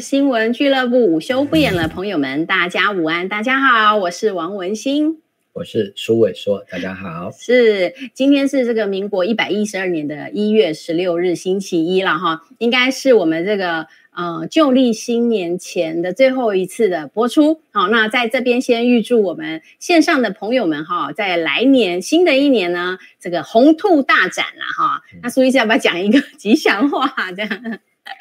新闻俱乐部午休不演了，朋友们，大家午安，大家好，我是王文新，我是苏伟硕，大家好。是，今天是这个民国一百一十二年的一月十六日，星期一了哈，应该是我们这个呃旧历新年前的最后一次的播出。好，那在这边先预祝我们线上的朋友们哈，在来年新的一年呢，这个红兔大展了哈。那苏医师要不要讲一个吉祥话这样？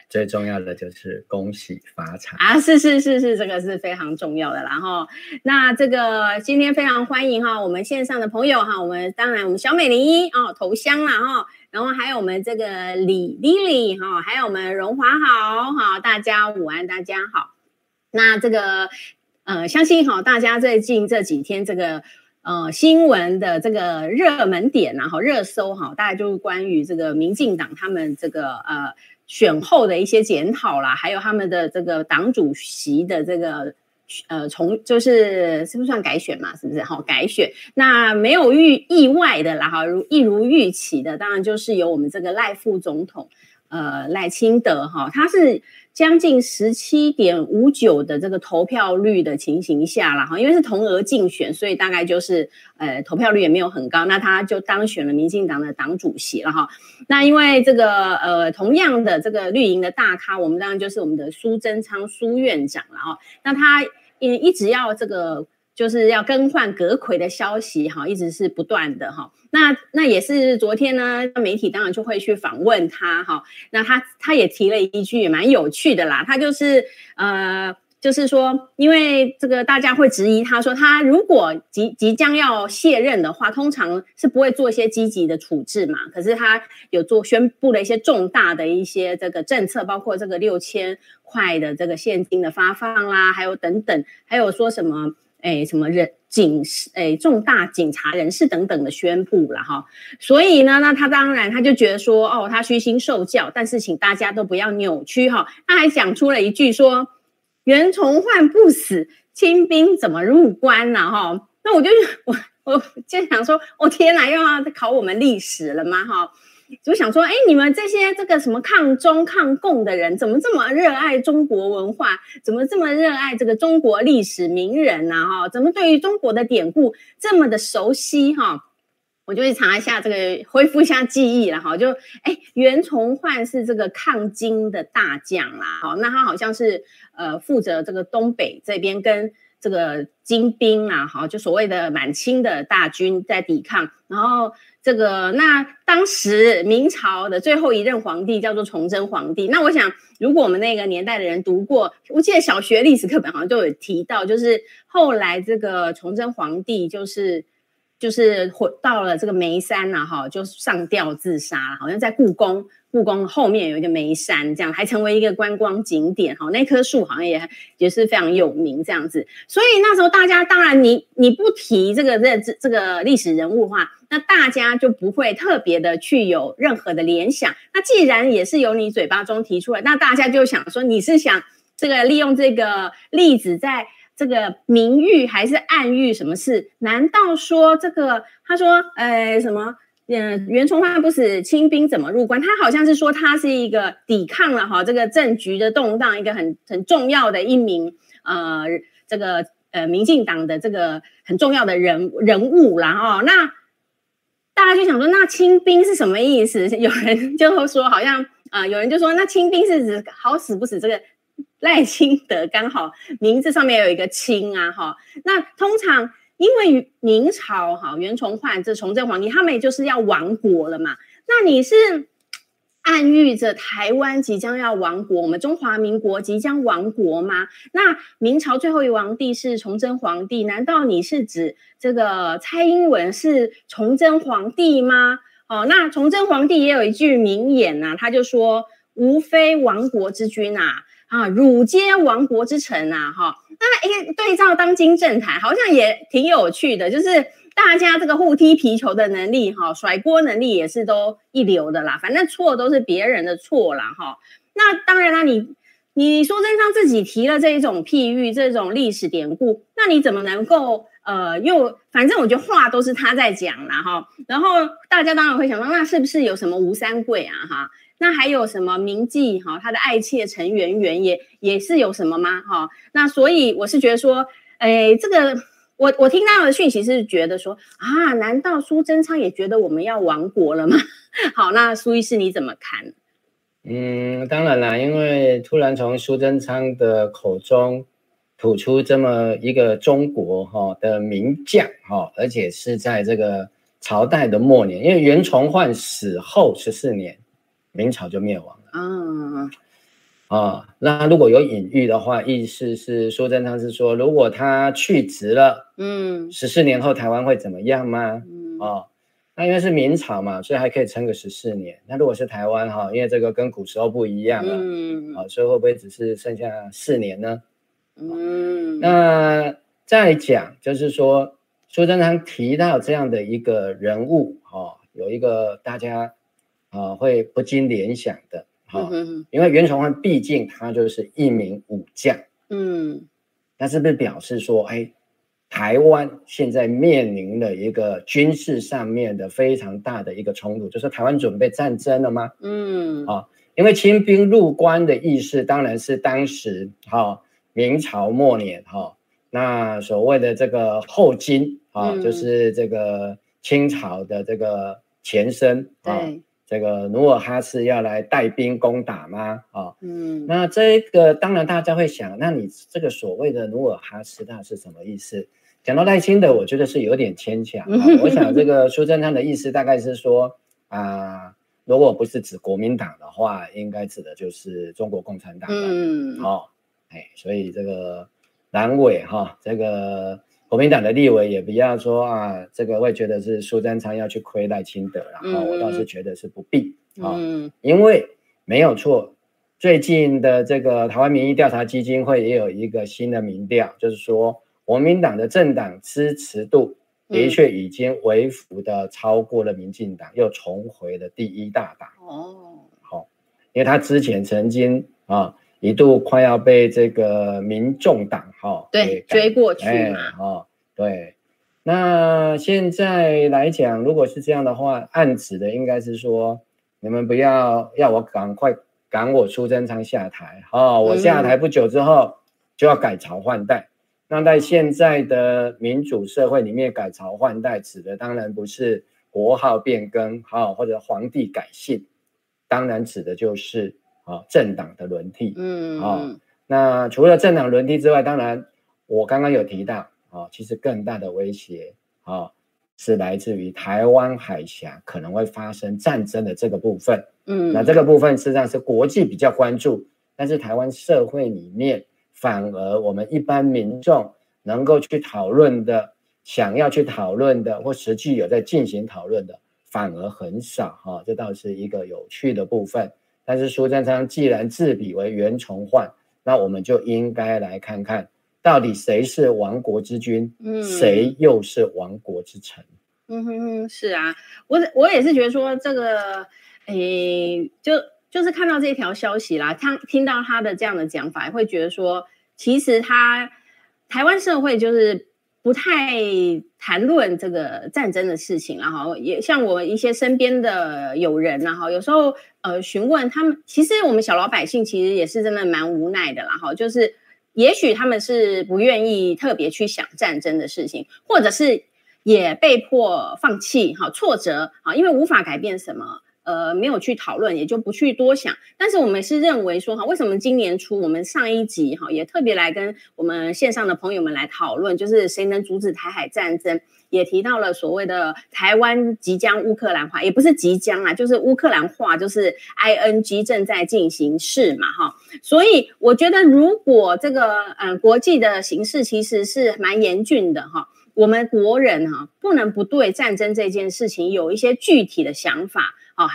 最重要的就是恭喜发财啊！是是是是，这个是非常重要的。然后，那这个今天非常欢迎哈，我们线上的朋友哈，我们当然我们小美零一哦头香啦哈，然后还有我们这个李丽丽哈，还有我们荣华好哈，大家午安，大家好。那这个呃，相信哈，大家最近这几天这个呃新闻的这个热门点然后热搜哈，大概就是关于这个民进党他们这个呃。选后的一些检讨啦，还有他们的这个党主席的这个呃，从就是是不是算改选嘛？是不是？好，改选。那没有预意外的啦，哈，如一如预期的，当然就是由我们这个赖副总统，呃，赖清德哈，他是。将近十七点五九的这个投票率的情形下了哈，因为是同额竞选，所以大概就是呃投票率也没有很高，那他就当选了民进党的党主席了哈。那因为这个呃同样的这个绿营的大咖，我们当然就是我们的苏贞昌苏院长了哈。那他也一直要这个。就是要更换阁揆的消息哈，一直是不断的哈。那那也是昨天呢，媒体当然就会去访问他哈。那他他也提了一句蛮有趣的啦，他就是呃，就是说，因为这个大家会质疑他说，他如果即即将要卸任的话，通常是不会做一些积极的处置嘛。可是他有做宣布了一些重大的一些这个政策，包括这个六千块的这个现金的发放啦，还有等等，还有说什么。哎，什么人警示，哎，重大警察人士等等的宣布了哈，所以呢，那他当然他就觉得说，哦，他虚心受教，但是请大家都不要扭曲哈。他还讲出了一句说，袁崇焕不死，清兵怎么入关呢？哈，那我就 我我就想说，我、哦、天哪，又要考我们历史了吗？哈。就想说，哎，你们这些这个什么抗中抗共的人，怎么这么热爱中国文化？怎么这么热爱这个中国历史名人呢？哈，怎么对于中国的典故这么的熟悉？哈，我就去查一下这个，恢复一下记忆了。哈，就哎，袁崇焕是这个抗金的大将啦。好，那他好像是呃负责这个东北这边跟这个金兵啊，哈，就所谓的满清的大军在抵抗，然后。这个那当时明朝的最后一任皇帝叫做崇祯皇帝。那我想，如果我们那个年代的人读过，我记得小学历史课本好像都有提到，就是后来这个崇祯皇帝就是就是回到了这个眉山了哈，就上吊自杀了，好像在故宫。故宫后面有一个眉山，这样还成为一个观光景点哈。那棵树好像也也是非常有名，这样子。所以那时候大家当然你你不提这个这这个历史人物的话，那大家就不会特别的去有任何的联想。那既然也是由你嘴巴中提出来，那大家就想说你是想这个利用这个例子，在这个明喻还是暗喻什么事？难道说这个他说呃什么？嗯，袁崇焕不死，清兵怎么入关？他好像是说他是一个抵抗了哈这个政局的动荡，一个很很重要的一名呃这个呃民进党的这个很重要的人人物啦哦。那大家就想说，那清兵是什么意思？有人就说好像啊、有人就说那清兵是指好死不死这个赖清德刚好名字上面有一个清啊哈。那通常。因为明朝哈袁崇焕这崇祯皇帝，他们也就是要亡国了嘛。那你是暗喻着台湾即将要亡国，我们中华民国即将亡国吗？那明朝最后一皇帝是崇祯皇帝，难道你是指这个蔡英文是崇祯皇帝吗？哦，那崇祯皇帝也有一句名言呐、啊，他就说：“吾非亡国之君啊。”啊，汝皆亡国之臣啊！哈，那一对照当今政坛，好像也挺有趣的，就是大家这个互踢皮球的能力，哈，甩锅能力也是都一流的啦。反正错都是别人的错啦，哈。那当然啦，你你说真像自己提了这一种譬喻，这种历史典故，那你怎么能够呃又？反正我觉得话都是他在讲啦，哈。然后大家当然会想到，那是不是有什么吴三桂啊？哈。那还有什么名妓哈，他的爱妾陈圆圆也也是有什么吗？哈，那所以我是觉得说，哎，这个我我听到的讯息是觉得说啊，难道苏贞昌也觉得我们要亡国了吗？好，那苏医师你怎么看？嗯，当然啦，因为突然从苏贞昌的口中吐出这么一个中国哈的名将哈，而且是在这个朝代的末年，因为袁崇焕死后十四年。明朝就灭亡了。嗯，啊，那如果有隐喻的话，意思是苏贞昌是说，如果他去职了，嗯，十四年后台湾会怎么样吗？嗯，哦，那因为是明朝嘛，所以还可以撑个十四年。那如果是台湾哈，因为这个跟古时候不一样了，嗯，啊，所以会不会只是剩下四年呢？嗯，那再讲就是说，苏贞昌提到这样的一个人物，哈，有一个大家。啊，会不禁联想的哈，因为袁崇焕毕竟他就是一名武将，嗯，那是不是表示说，哎，台湾现在面临了一个军事上面的非常大的一个冲突，就是台湾准备战争了吗？嗯，啊，因为清兵入关的意思当然是当时哈明朝末年哈，那所谓的这个后金啊，嗯、就是这个清朝的这个前身啊。对这个努尔哈赤要来带兵攻打吗？啊、哦，嗯，那这个当然大家会想，那你这个所谓的努尔哈赤他是什么意思？讲到赖清德，我觉得是有点牵强。哦、我想这个苏贞昌的意思大概是说啊、呃，如果不是指国民党的话，应该指的就是中国共产党。嗯，好、哦，哎，所以这个南委哈，这个。国民党的立委也不要说啊，这个会觉得是苏贞昌要去亏赖清德，然后我倒是觉得是不必啊，嗯、因为没有错，最近的这个台湾民意调查基金会也有一个新的民调，就是说国民党的政党支持度的确已经微幅的超过了民进党，又重回了第一大党。哦，好，因为他之前曾经啊。一度快要被这个民众党哈、哦、对追过去嘛。哈、对，那现在来讲，如果是这样的话，暗指的应该是说，你们不要要我赶快赶我苏贞昌下台哦，我下台不久之后就要改朝换代。嗯、那在现在的民主社会里面，改朝换代指的当然不是国号变更好、哦，或者皇帝改姓，当然指的就是。啊，政党的轮替，嗯，啊，那除了政党轮替之外，当然我刚刚有提到，啊，其实更大的威胁，啊，是来自于台湾海峡可能会发生战争的这个部分，嗯，那这个部分实际上是国际比较关注，但是台湾社会里面反而我们一般民众能够去讨论的，想要去讨论的，或实际有在进行讨论的，反而很少，哈，这倒是一个有趣的部分。但是苏贞昌既然自比为袁崇焕，那我们就应该来看看到底谁是亡国之君，嗯，谁又是亡国之臣？嗯哼哼，是啊，我我也是觉得说这个，诶、欸，就就是看到这条消息啦，他听到他的这样的讲法，会觉得说，其实他台湾社会就是。不太谈论这个战争的事情，然后也像我一些身边的友人，然后有时候呃询问他们，其实我们小老百姓其实也是真的蛮无奈的啦，哈，就是也许他们是不愿意特别去想战争的事情，或者是也被迫放弃，哈，挫折啊，因为无法改变什么。呃，没有去讨论，也就不去多想。但是我们是认为说，哈，为什么今年初我们上一集哈也特别来跟我们线上的朋友们来讨论，就是谁能阻止台海战争？也提到了所谓的台湾即将乌克兰化，也不是即将啊，就是乌克兰化，就是 ING 正在进行式嘛，哈。所以我觉得，如果这个嗯国际的形势其实是蛮严峻的哈，我们国人哈不能不对战争这件事情有一些具体的想法。啊，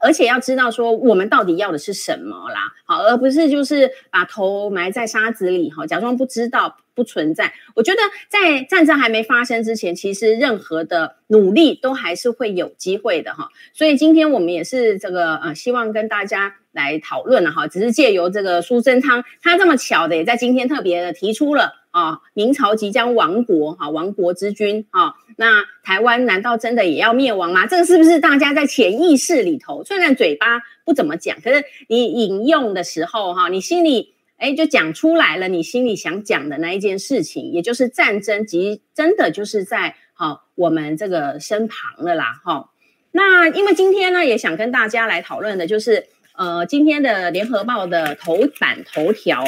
而且要知道说我们到底要的是什么啦，好，而不是就是把头埋在沙子里哈，假装不知道不存在。我觉得在战争还没发生之前，其实任何的努力都还是会有机会的哈。所以今天我们也是这个呃，希望跟大家来讨论了哈，只是借由这个苏贞昌，他这么巧的也在今天特别的提出了啊，明朝即将亡国哈，亡国之君啊，那台湾难道真的也要灭亡吗？这个是不是大家在潜意识里头，虽然嘴巴不怎么讲，可是你引用的时候哈，你心里哎就讲出来了，你心里想讲的那一件事情，也就是战争，即真的就是在好我们这个身旁了啦哈。那因为今天呢，也想跟大家来讨论的就是。呃，今天的联合报的头版头条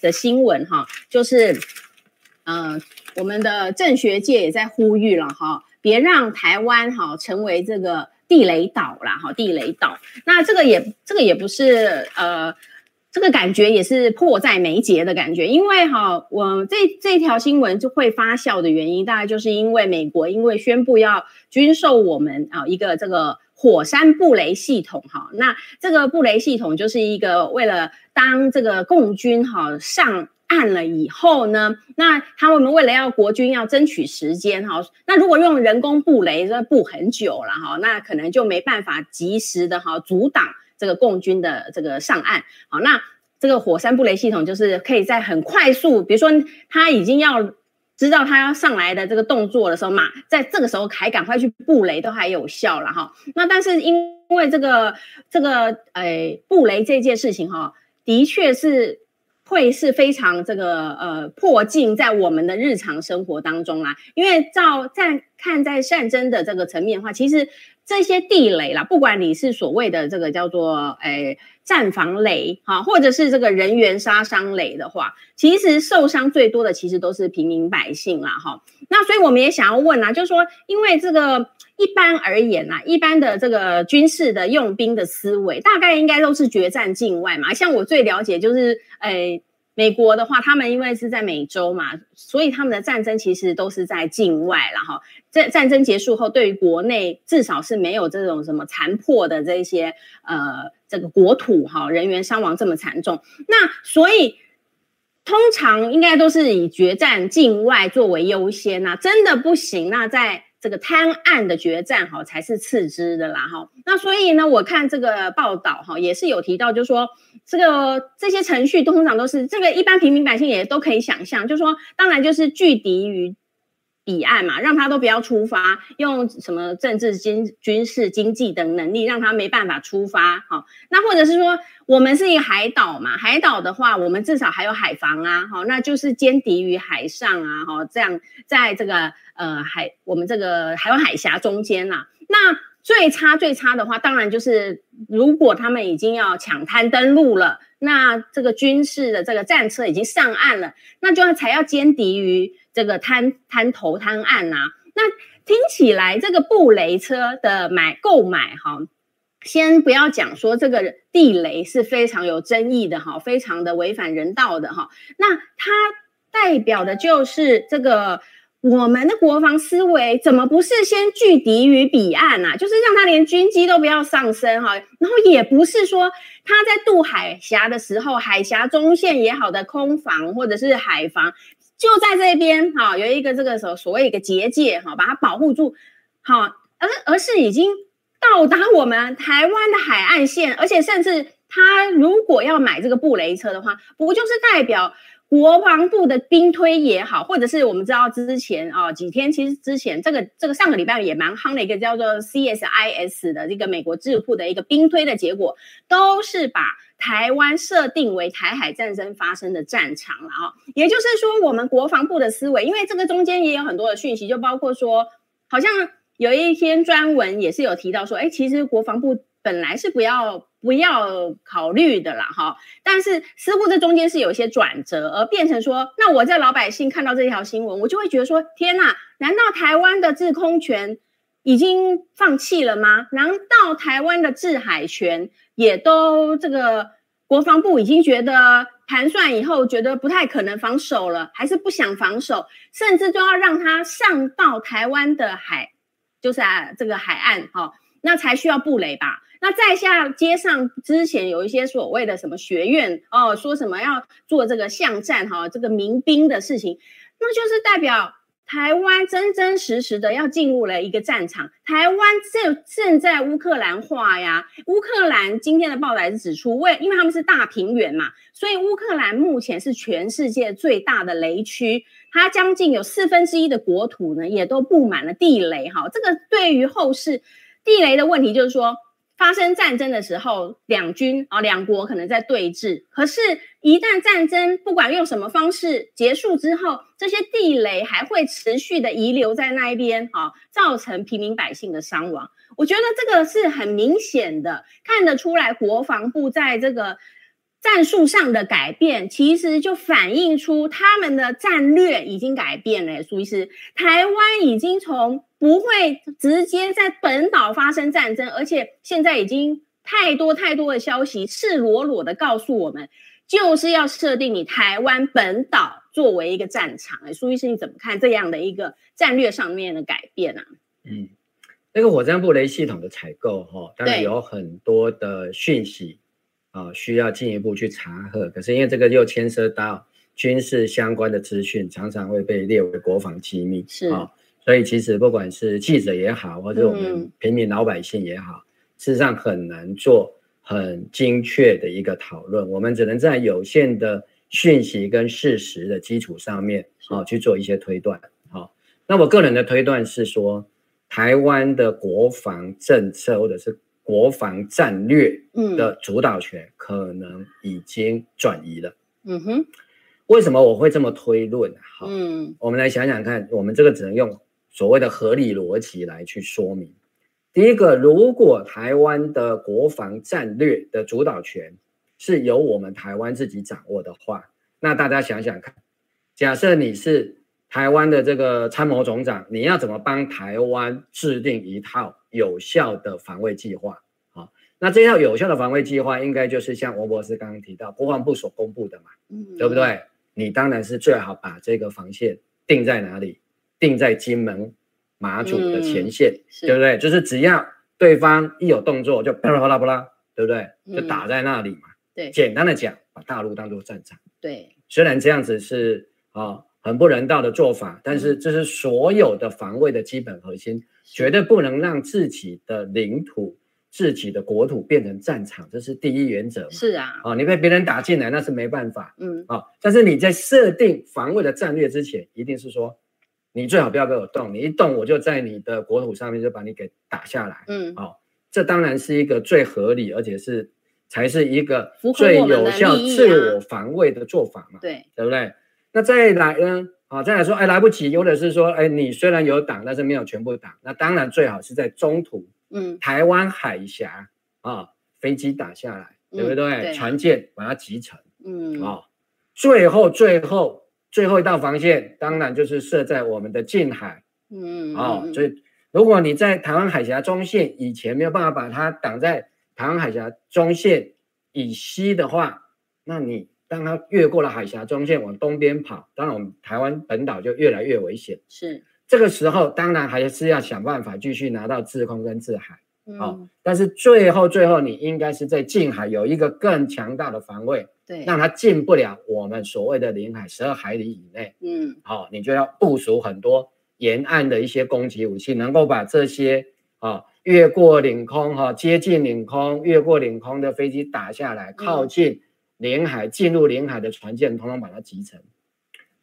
的新闻哈，就是，呃，我们的政学界也在呼吁了哈，别让台湾哈成为这个地雷岛啦哈，地雷岛。那这个也这个也不是呃，这个感觉也是迫在眉睫的感觉，因为哈，我这这条新闻就会发酵的原因，大概就是因为美国因为宣布要军售我们啊一个这个。火山布雷系统，哈，那这个布雷系统就是一个为了当这个共军哈上岸了以后呢，那他们为了要国军要争取时间哈，那如果用人工布雷，这布很久了哈，那可能就没办法及时的哈阻挡这个共军的这个上岸，好，那这个火山布雷系统就是可以在很快速，比如说他已经要。知道他要上来的这个动作的时候嘛，在这个时候还赶快去布雷都还有效了哈。那但是因为这个这个诶、布雷这件事情哈，的确是会是非常这个呃迫近在我们的日常生活当中啦。因为照在看在战争的这个层面的话，其实这些地雷啦，不管你是所谓的这个叫做诶。战防雷哈，或者是这个人员杀伤雷的话，其实受伤最多的其实都是平民百姓啦哈。那所以我们也想要问啊，就是说，因为这个一般而言啊，一般的这个军事的用兵的思维，大概应该都是决战境外嘛。像我最了解就是，诶。美国的话，他们因为是在美洲嘛，所以他们的战争其实都是在境外了哈。在战争结束后，对于国内至少是没有这种什么残破的这些呃这个国土哈，人员伤亡这么惨重。那所以通常应该都是以决战境外作为优先呐，真的不行，那在。这个贪案的决战哈才是次之的啦哈，那所以呢，我看这个报道哈也是有提到，就是说这个这些程序通常都是这个一般平民百姓也都可以想象，就是说当然就是拒敌于彼岸嘛，让他都不要出发，用什么政治、经军事、经济等能力让他没办法出发哈，那或者是说。我们是一个海岛嘛，海岛的话，我们至少还有海防啊，好，那就是歼敌于海上啊，哈，这样在这个呃海，我们这个台湾海峡中间呐、啊，那最差最差的话，当然就是如果他们已经要抢滩登陆了，那这个军事的这个战车已经上岸了，那就要才要歼敌于这个滩滩头滩岸呐、啊，那听起来这个布雷车的买购买哈。先不要讲说这个地雷是非常有争议的哈，非常的违反人道的哈。那它代表的就是这个我们的国防思维，怎么不是先拒敌于彼岸啊？就是让他连军机都不要上升哈。然后也不是说他在渡海峡的时候，海峡中线也好的空防或者是海防就在这边哈，有一个这个所所谓一个结界哈，把它保护住好，而而是已经。到达我们台湾的海岸线，而且甚至他如果要买这个布雷车的话，不就是代表国防部的兵推也好，或者是我们知道之前啊、哦、几天，其实之前这个这个上个礼拜也蛮夯的一个叫做 CSIS 的这个美国智库的一个兵推的结果，都是把台湾设定为台海战争发生的战场了啊、也就是说，我们国防部的思维，因为这个中间也有很多的讯息，就包括说好像。有一篇专文也是有提到说，哎，其实国防部本来是不要不要考虑的啦，哈，但是似乎这中间是有一些转折，而变成说，那我在老百姓看到这条新闻，我就会觉得说，天哪，难道台湾的制空权已经放弃了吗？难道台湾的制海权也都这个国防部已经觉得盘算以后觉得不太可能防守了，还是不想防守，甚至都要让它上到台湾的海？就是啊，这个海岸哈、那才需要布雷吧？那在下街上之前有一些所谓的什么学院哦，说什么要做这个巷战哈、哦，这个民兵的事情，那就是代表台湾真真实实的要进入了一个战场，台湾正正在乌克兰化呀。乌克兰今天的报道是指出，为因为他们是大平原嘛，所以乌克兰目前是全世界最大的雷区，它将近有四分之一的国土呢，也都布满了地雷。哈，这个对于后世地雷的问题，就是说。发生战争的时候，两军啊，两国可能在对峙。可是，一旦战争不管用什么方式结束之后，这些地雷还会持续的遗留在那一边，啊，造成平民百姓的伤亡。我觉得这个是很明显的，看得出来国防部在这个战术上的改变，其实就反映出他们的战略已经改变了。苏医师，台湾已经从不会直接在本岛发生战争，而且现在已经太多太多的消息，赤裸裸的告诉我们，就是要设定你台湾本岛作为一个战场。哎，苏医师，你怎么看这样的一个战略上面的改变呢、啊？嗯，那个火山布雷系统的采购，哈，当然有很多的讯息啊，需要进一步去查核。可是因为这个又牵涉到军事相关的资讯，常常会被列为国防机密，是啊。所以其实不管是记者也好，或者我们平民老百姓也好，嗯、事实上很难做很精确的一个讨论。我们只能在有限的讯息跟事实的基础上面，啊，去做一些推断。好，那我个人的推断是说，台湾的国防政策或者是国防战略的主导权可能已经转移了。嗯哼，为什么我会这么推论？好，嗯，我们来想想看，我们这个只能用。所谓的合理逻辑来去说明，第一个，如果台湾的国防战略的主导权是由我们台湾自己掌握的话，那大家想想看，假设你是台湾的这个参谋总长，你要怎么帮台湾制定一套有效的防卫计划？好，那这套有效的防卫计划，应该就是像王博士刚刚提到，国防部所公布的嘛，嗯，对不对？你当然是最好把这个防线定在哪里？定在金门、马祖的前线，嗯、对不对？就是只要对方一有动作，就啪啦啪啦啪啦，对不对？就打在那里嘛。嗯、对，简单的讲，把大陆当做战场。对，虽然这样子是啊、哦、很不人道的做法，但是这是所有的防卫的基本核心，嗯、绝对不能让自己的领土、自己的国土变成战场，这是第一原则嘛。是啊，啊、哦，你被别人打进来那是没办法。嗯，啊、哦，但是你在设定防卫的战略之前，一定是说。你最好不要给我动，你一动我就在你的国土上面就把你给打下来。嗯，好、哦，这当然是一个最合理，而且是才是一个最有效自我防卫的做法嘛。对、啊，对不对？那再来呢？啊，再来说，哎，来不及，有的是说，哎，你虽然有挡，但是没有全部挡。那当然最好是在中途，嗯，台湾海峡啊，飞机打下来，嗯、对不对？船舰把它集成，嗯，啊、哦，最后最后。最后一道防线，当然就是设在我们的近海。嗯，啊，所以如果你在台湾海峡中线以前没有办法把它挡在台湾海峡中线以西的话，那你当它越过了海峡中线往东边跑，当然我们台湾本岛就越来越危险。是，这个时候当然还是要想办法继续拿到制空跟制海。嗯、哦，但是最后最后你应该是在近海有一个更强大的防卫。对，让它进不了我们所谓的领海十二海里以内。嗯，好，你就要部署很多沿岸的一些攻击武器，能够把这些啊越过领空哈、接近领空、越过领空的飞机打下来，靠近领海、进入领海的船舰，统统把它集成。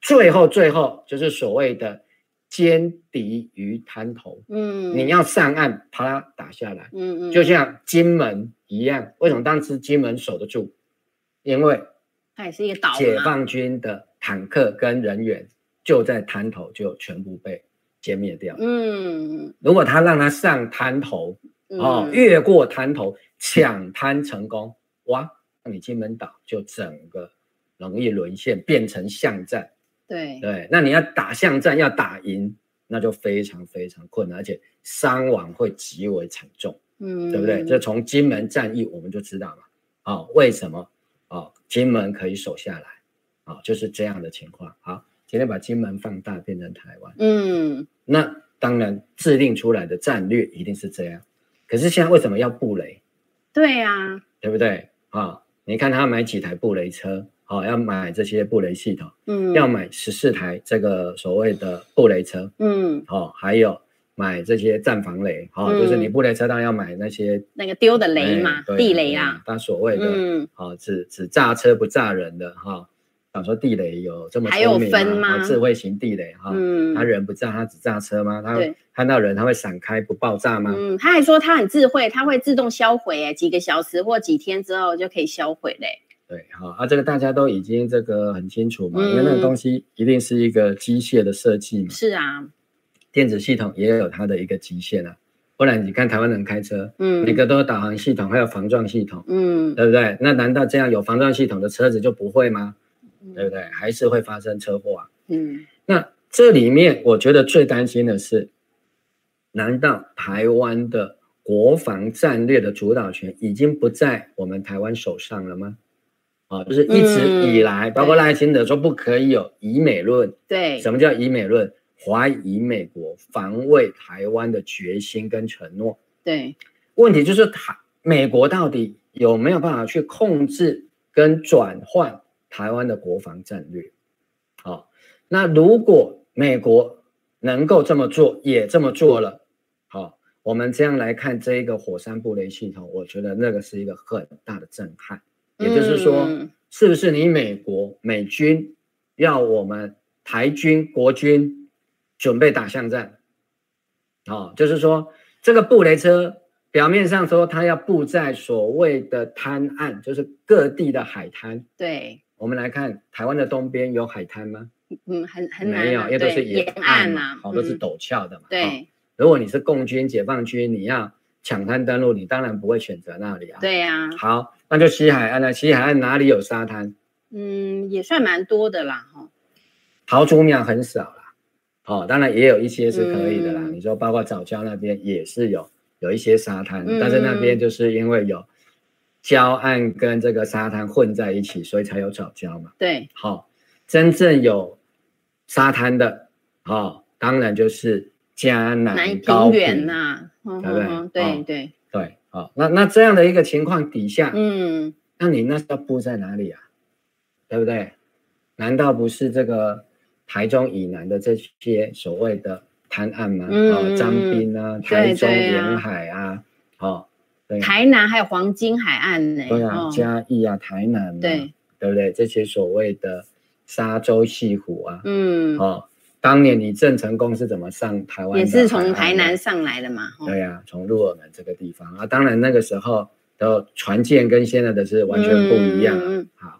最后，最后就是所谓的歼敌于滩头。嗯，你要上岸，把它打下来。嗯嗯，就像金门一样，为什么当时金门守得住？因为它也是一个岛，解放军的坦克跟人员就在滩头，就全部被歼灭掉。嗯，如果他让他上滩头，哦，越过滩头抢滩成功，哇，那你金门岛就整个容易沦陷，变成巷战。对对，那你要打巷战要打赢，那就非常非常困难，而且伤亡会极为惨重。嗯，对不对？这从金门战役我们就知道了。哦，为什么？哦，金门可以守下来，啊、哦，就是这样的情况。好，今天把金门放大变成台湾，嗯，那当然制定出来的战略一定是这样。可是现在为什么要布雷？对呀、啊，对不对？啊、哦，你看他买几台布雷车，好、哦，要买这些布雷系统，嗯，要买十四台这个所谓的布雷车，嗯，好、哦，还有买这些战防雷，好、哦嗯，就是你布雷车当然要买那些那个丢的雷嘛，哎、地雷啊，他所谓的，嗯，好、哦，只只炸车不炸人的哈。哦想说地雷有这么聪明吗？还有分吗？智慧型地雷哈，嗯，他人不炸，他只炸车吗？他看到人他会闪开不爆炸吗？嗯，他还说他很智慧，他会自动销毁，哎，几个小时或几天之后就可以销毁嘞。对，好啊，这个大家都已经这个很清楚嘛，嗯、因为那个东西一定是一个机械的设计嘛。是啊，电子系统也有它的一个极限啊，不然你看台湾人开车，嗯，每个都有导航系统，还有防撞系统，嗯，对不对？那难道这样有防撞系统的车子就不会吗？对不对？还是会发生车祸啊？嗯，那这里面我觉得最担心的是，难道台湾的国防战略的主导权已经不在我们台湾手上了吗？啊，就是一直以来，嗯、包括赖清德说不可以有以美论。对，什么叫以美论？怀疑美国防卫台湾的决心跟承诺。对，问题就是台美国到底有没有办法去控制跟转换？台湾的国防战略，好，那如果美国能够这么做，也这么做了，好，我们这样来看这一个火山布雷系统，我觉得那个是一个很大的震撼。也就是说，是不是你美国美军要我们台军国军准备打巷战？好，就是说这个布雷车表面上说它要布在所谓的滩岸，就是各地的海滩，对。我们来看台湾的东边有海滩吗？嗯，很很难、啊、没有，因为都是沿岸嘛，好、啊，都是陡峭的嘛。对、哦，如果你是共军、解放军，你要抢滩登陆，你当然不会选择那里啊。对呀、啊。好，那就西海岸了。西海岸哪里有沙滩？嗯，也算蛮多的啦，哈。桃竹苗很少啦，哦，当然也有一些是可以的啦。嗯、你说包括早教那边也是有有一些沙滩、嗯，但是那边就是因为有。礁岸跟这个沙滩混在一起，所以才有藻礁嘛。对，好、哦，真正有沙滩的，好、哦，当然就是嘉南高原呐、啊，对不对？对、哦、对对，对，好、哦，那那这样的一个情况底下，嗯，那你那是要布在哪里啊？对不对？难道不是这个台中以南的这些所谓的滩岸吗？嗯，哦、彰滨啊，台中沿海啊，好。哦台南还有黄金海岸呢、欸，对啊，嘉义啊，台南啊，对对不对？这些所谓的沙洲西湖啊，嗯，哦，当年你郑成功是怎么上台湾？也是从台南上来的嘛？对啊，从鹿耳门这个地方啊，当然那个时候的船舰跟现在的是完全不一样啊。嗯、好，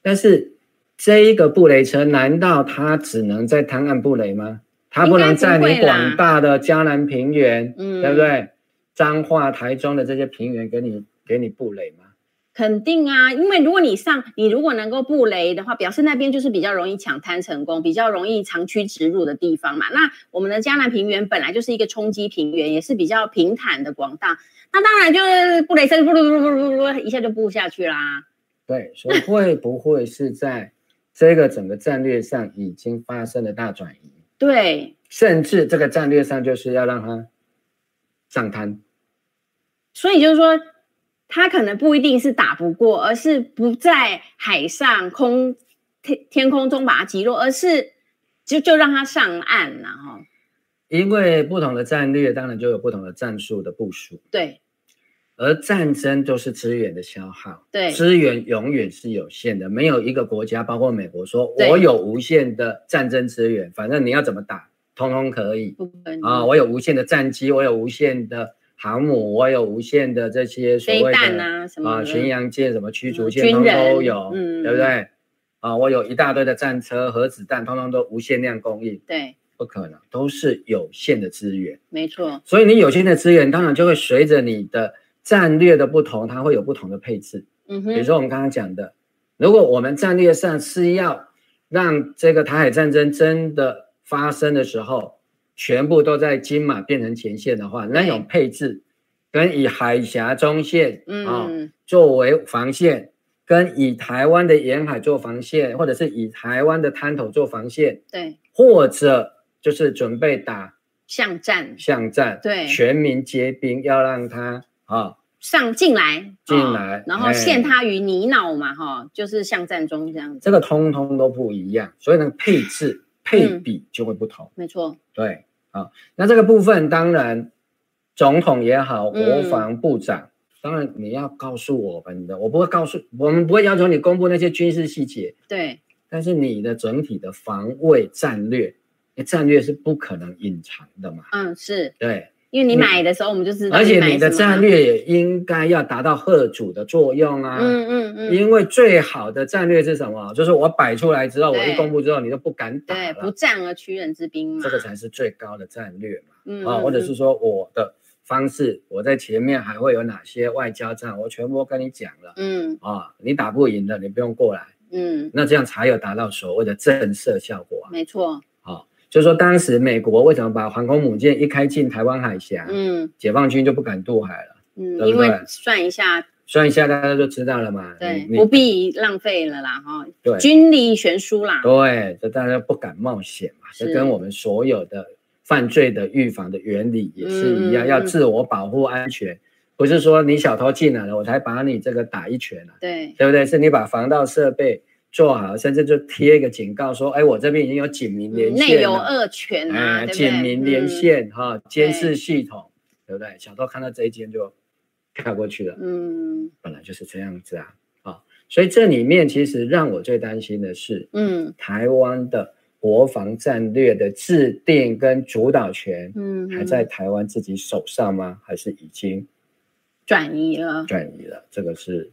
但是这一个布雷车，难道它只能在滩岸布雷吗？它不能在你广大的嘉南平原，嗯，对不对？彰化、台中的这些平原，给你给你布雷吗？肯定啊，因为如果你上，你如果能够布雷的话，表示那边就是比较容易抢滩成功，比较容易长驱直入的地方嘛。那我们的嘉南平原本来就是一个冲击平原，也是比较平坦的广大，那当然就是布雷声布鲁布鲁布鲁一下就布下去啦。对，所以会不会是在这个整个战略上已经发生了大转移？对，甚至这个战略上就是要让它上滩。所以就是说，他可能不一定是打不过，而是不在海上空天天空中把它击落，而是就就让他上岸，然后，因为不同的战略，当然就有不同的战术的部署。对，而战争都是资源的消耗，对，资源永远是有限的，没有一个国家，包括美国，说我有无限的战争资源，反正你要怎么打，通通可以。不可能啊，我有无限的战机，我有无限的。航母，我有无限的这些所谓的啊，什么啊，巡洋舰、什么驱逐舰，通通都有，嗯，对不对？啊，我有一大堆的战车、核子弹，通通都无限量供应。对，不可能，都是有限的资源。没错。所以你有限的资源，当然就会随着你的战略的不同，它会有不同的配置。嗯哼。比如说我们刚刚讲的，如果我们战略上是要让这个台海战争真的发生的时候，全部都在金马变成前线的话，那种配置跟以海峡中线啊、作为防线，跟以台湾的沿海做防线，或者是以台湾的滩头做防线，对，或者就是准备打巷战，巷战，对，全民皆兵，要让他啊、哦、上进来，进来，哦、然后陷他于泥淖嘛，哈、哎，就是巷战中这样子。这个通通都不一样，所以呢，配置配比就会不同。嗯、没错，对啊，那这个部分当然，总统也好，国防部长，嗯、当然你要告诉我们的，我不会告诉，我们不会要求你公布那些军事细节。对，但是你的整体的防卫战略，战略是不可能隐藏的嘛。嗯，是对。因为你买的时候，我们就知道。而且你的战略也应该要达到吓阻的作用啊。嗯嗯嗯。因为最好的战略是什么？就是我摆出来之后，我一公布之后，你都不敢打。对，不战而屈人之兵嘛。这个才是最高的战略嘛。嗯。啊，或者是说我的方式，我在前面还会有哪些外交战，我全部都跟你讲了。嗯。啊，你打不赢的，你不用过来。嗯。那这样才有达到所谓的震慑效果啊。没错。就是说，当时美国为什么把航空母舰一开进台湾海峡，嗯，解放军就不敢渡海了，嗯，对对因为算一下，算一下，大家就知道了嘛，对，不必浪费了啦，哈，对，军力悬殊啦，对，这大家不敢冒险嘛，这跟我们所有的犯罪的预防的原理也是一样，嗯、要自我保护安全，不是说你小偷进来了，我才把你这个打一拳啊，对，对不对？是你把防盗设备。做好，甚至就贴一个警告说：“哎，我这边已经有警民连线，内有恶犬啊，哎、警民连线哈，监视系统，对不对？小偷看到这一间就跳过去了。嗯，本来就是这样子啊，啊，所以这里面其实让我最担心的是，嗯，台湾的国防战略的制定跟主导权，嗯，还在台湾自己手上吗？还是已经转移了？转移了，这个是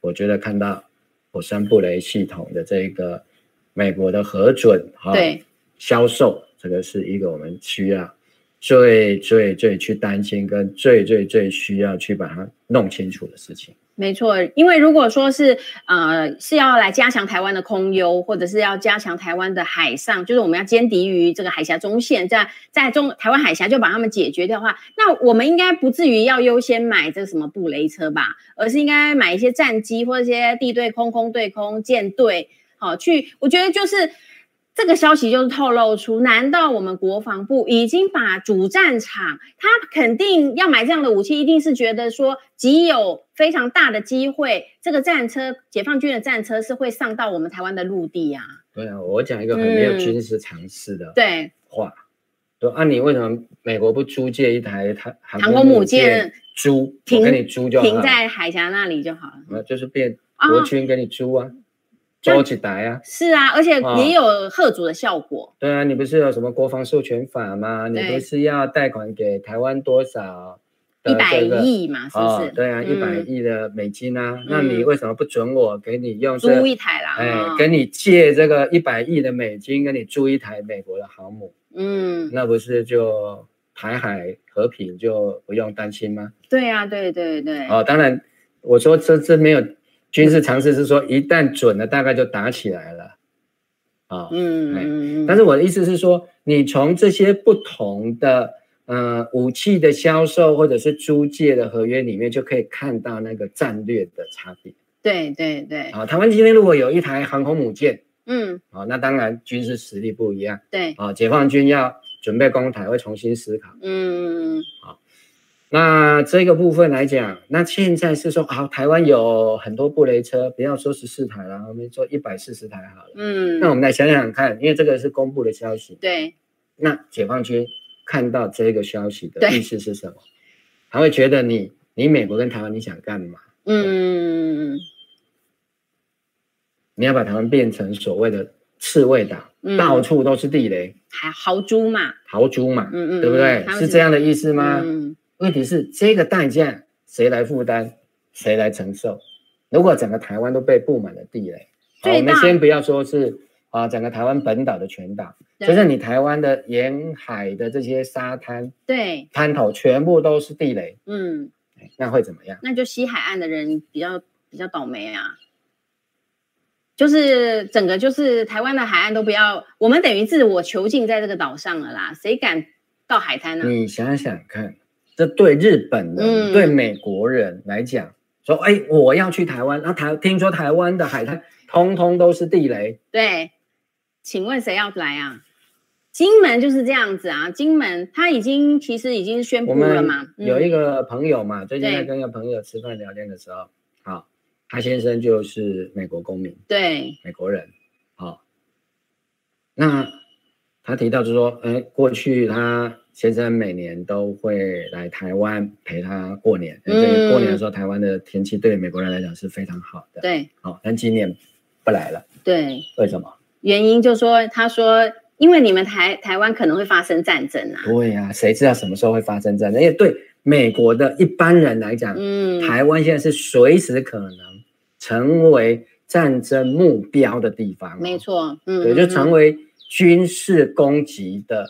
我觉得看到。火山布雷系统的这个美国的核准哈，对，销售这个是一个我们需要最最最去担心跟最最最需要去把它弄清楚的事情。没错，因为如果说是呃是要来加强台湾的空优，或者是要加强台湾的海上，就是我们要歼敌于这个海峡中线，在在中台湾海峡就把他们解决掉的话，那我们应该不至于要优先买这个什么布雷车吧，而是应该买一些战机或者一些地对空、空对空舰队，好去，我觉得就是。这个消息就是透露出，难道我们国防部已经把主战场，他肯定要买这样的武器，一定是觉得说极有非常大的机会，这个战车，解放军的战车是会上到我们台湾的陆地呀、啊？对啊，我讲一个很没有军事常识的话，对话，对，啊，你为什么美国不租借一台航航空母舰租，我给你租就好了，停在海峡那里就好了，那就是变国军给你租啊。哦多几台啊？是啊，而且也有吓阻的效果。哦。对啊，你不是有什么国防授权法吗？你不是要贷款给台湾多少？一百亿嘛，是不是？哦、对啊，一百亿的美金啊，嗯、那你为什么不准我给你用、租一台啦，哎，给你借这个一百亿的美金，给你租一台美国的航母。嗯，那不是就台海和平就不用担心吗？对啊，对对对。哦，当然，我说这这没有。军事常识是说，一旦准了，大概就打起来了，啊、哦，嗯，但是我的意思是说，你从这些不同的呃武器的销售或者是租借的合约里面，就可以看到那个战略的差别。对对对。啊，台湾今天如果有一台航空母舰，嗯，啊，那当然军事实力不一样。对。啊，解放军要准备攻台，会重新思考。嗯，好。那这个部分来讲，那现在是说，好，台湾有很多布雷车，不要说十四台了，我们做一百四十台好了。嗯，那我们来想想看，因为这个是公布的消息。对。那解放军看到这个消息的意思是什么？他会觉得你，你美国跟台湾，你想干嘛？嗯。你要把台湾变成所谓的刺猬岛，嗯、到处都是地雷，还豪猪嘛？豪猪嘛？嗯嗯，对不对？是这样的意思吗？嗯。问题是这个代价谁来负担，谁来承受？如果整个台湾都被布满了地雷，好，我们先不要说是啊，整个台湾本岛的全岛，就是你台湾的沿海的这些沙滩，对，滩头全部都是地雷，嗯，那会怎么样？那就西海岸的人比较比较倒霉啊，就是整个就是台湾的海岸都不要，我们等于自我囚禁在这个岛上了啦，谁敢到海滩呢？你想想看。这对日本人、嗯、对美国人来讲，说：“哎，我要去台湾，那台听说台湾的海滩通通都是地雷。”对，请问谁要来啊？金门就是这样子啊，金门他已经其实已经宣布了嘛。有一个朋友嘛，嗯、最近在跟一个朋友吃饭聊天的时候，好，他先生就是美国公民，对，美国人，好，那他提到就是说，哎，过去他先生每年都会来台湾陪他过年，嗯，过年的时候台湾的天气对美国人来讲是非常好的，对，好，但今年不来了，对，为什么？原因就是说，他说。因为你们台台湾可能会发生战争啊！对呀、啊，谁知道什么时候会发生战争？因为对美国的一般人来讲，嗯，台湾现在是随时可能成为战争目标的地方。没错，嗯，对，就成为军事攻击的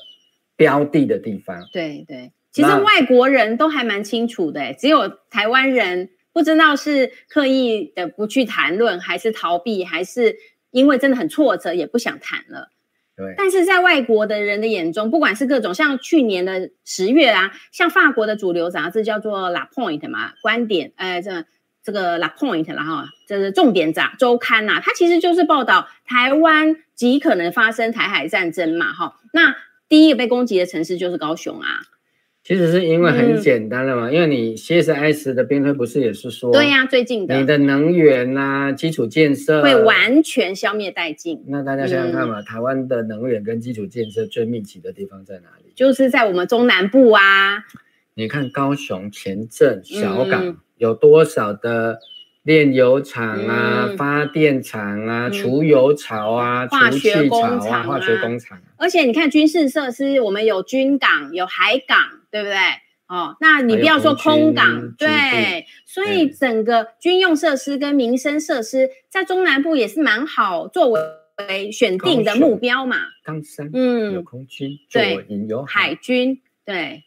标的的地方。对对，其实外国人都还蛮清楚的，只有台湾人不知道是刻意的不去谈论，还是逃避，还是因为真的很挫折，也不想谈了。对，但是在外国的人的眼中，不管是各种像去年的十月啊，像法国的主流杂志叫做《La Point》嘛，观点，呃，这这个《La Point》然后这是重点杂周刊呐、啊，它其实就是报道台湾极可能发生台海战争嘛，哈，那第一个被攻击的城市就是高雄啊。其实是因为很简单了嘛，嗯、因为你 CSIS 的编推不是也是说，对呀、啊，最近的你的能源啊，基础建设会完全消灭殆尽。那大家想想看嘛，嗯、台湾的能源跟基础建设最密集的地方在哪里？就是在我们中南部啊。你看高雄前镇小港、嗯、有多少的炼油厂啊、嗯、发电厂啊、除、嗯、油槽啊、化学工厂啊、化学工厂、啊。而且你看军事设施，我们有军港，有海港。对不对？哦，那你不要说空港，对，所以整个军用设施跟民生设施在中南部也是蛮好作为选定的目标嘛。冈山，嗯，有空军，对，有海，海军，对，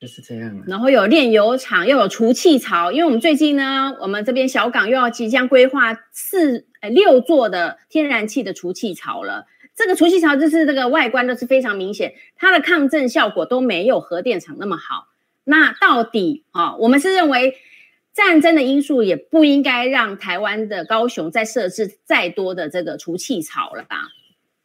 就是这样、啊。然后有炼油厂，又有除气槽，因为我们最近呢，我们这边小港又要即将规划四呃六座的天然气的除气槽了。这个除气槽就是这个外观都是非常明显，它的抗震效果都没有核电厂那么好。那到底啊，我们是认为战争的因素也不应该让台湾的高雄再设置再多的这个除气槽了吧？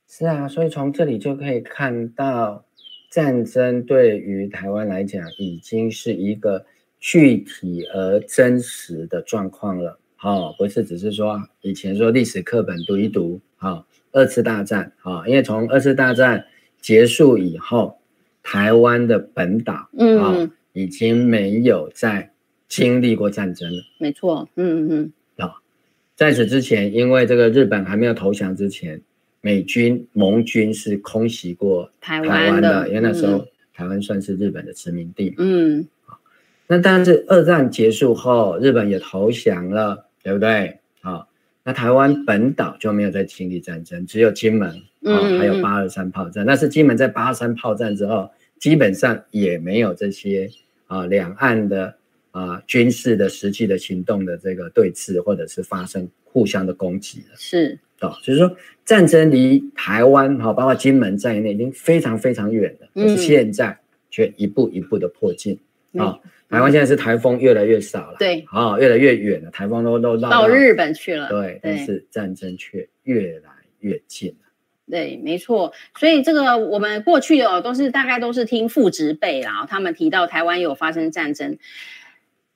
是啊，所以从这里就可以看到，战争对于台湾来讲已经是一个具体而真实的状况了。哦，不是只是说以前说历史课本读一读，好。二次大战啊，因为从二次大战结束以后，台湾的本岛嗯，已经没有再经历过战争了。没错，嗯嗯嗯。啊，在此之前，因为这个日本还没有投降之前，美军盟军是空袭过台湾的，因为那时候台湾算是日本的殖民地。嗯。那但是二战结束后，日本也投降了，对不对？啊。那台湾本岛就没有再经历战争，只有金门啊，还有八二三炮战。但是金门在八二三炮战之后，基本上也没有这些啊两岸的啊军事的实际的行动的这个对峙，或者是发生互相的攻击了。是啊，就是说战争离台湾哈，包括金门在内，已经非常非常远了。可是现在却一步一步的迫近啊。台湾现在是台风越来越少了，对，啊、哦，越来越远了，台风都都到到日本去了，对，但是战争却越来越近了。对，没错，所以这个我们过去哦，都是大概都是听父执辈啦，他们提到台湾有发生战争，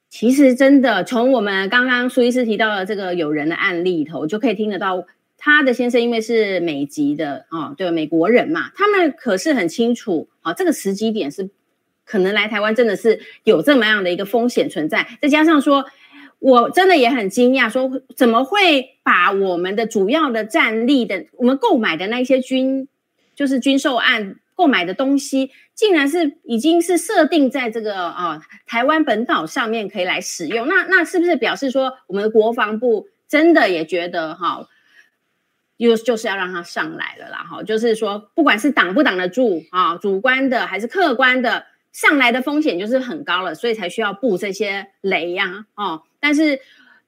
其实真的从我们刚刚苏医师提到的这个有人的案例里头，就可以听得到他的先生因为是美籍的、哦，对，美国人嘛，他们可是很清楚啊、哦，这个时机点是。可能来台湾真的是有这么样的一个风险存在，再加上说，我真的也很惊讶，说怎么会把我们的主要的战力的，我们购买的那些军，就是军售案购买的东西，竟然是已经是设定在这个啊台湾本岛上面可以来使用，那那是不是表示说，我们的国防部真的也觉得哈，又就是要让它上来了啦哈，就是说不管是挡不挡得住啊，主观的还是客观的。上来的风险就是很高了，所以才需要布这些雷呀、啊，哦。但是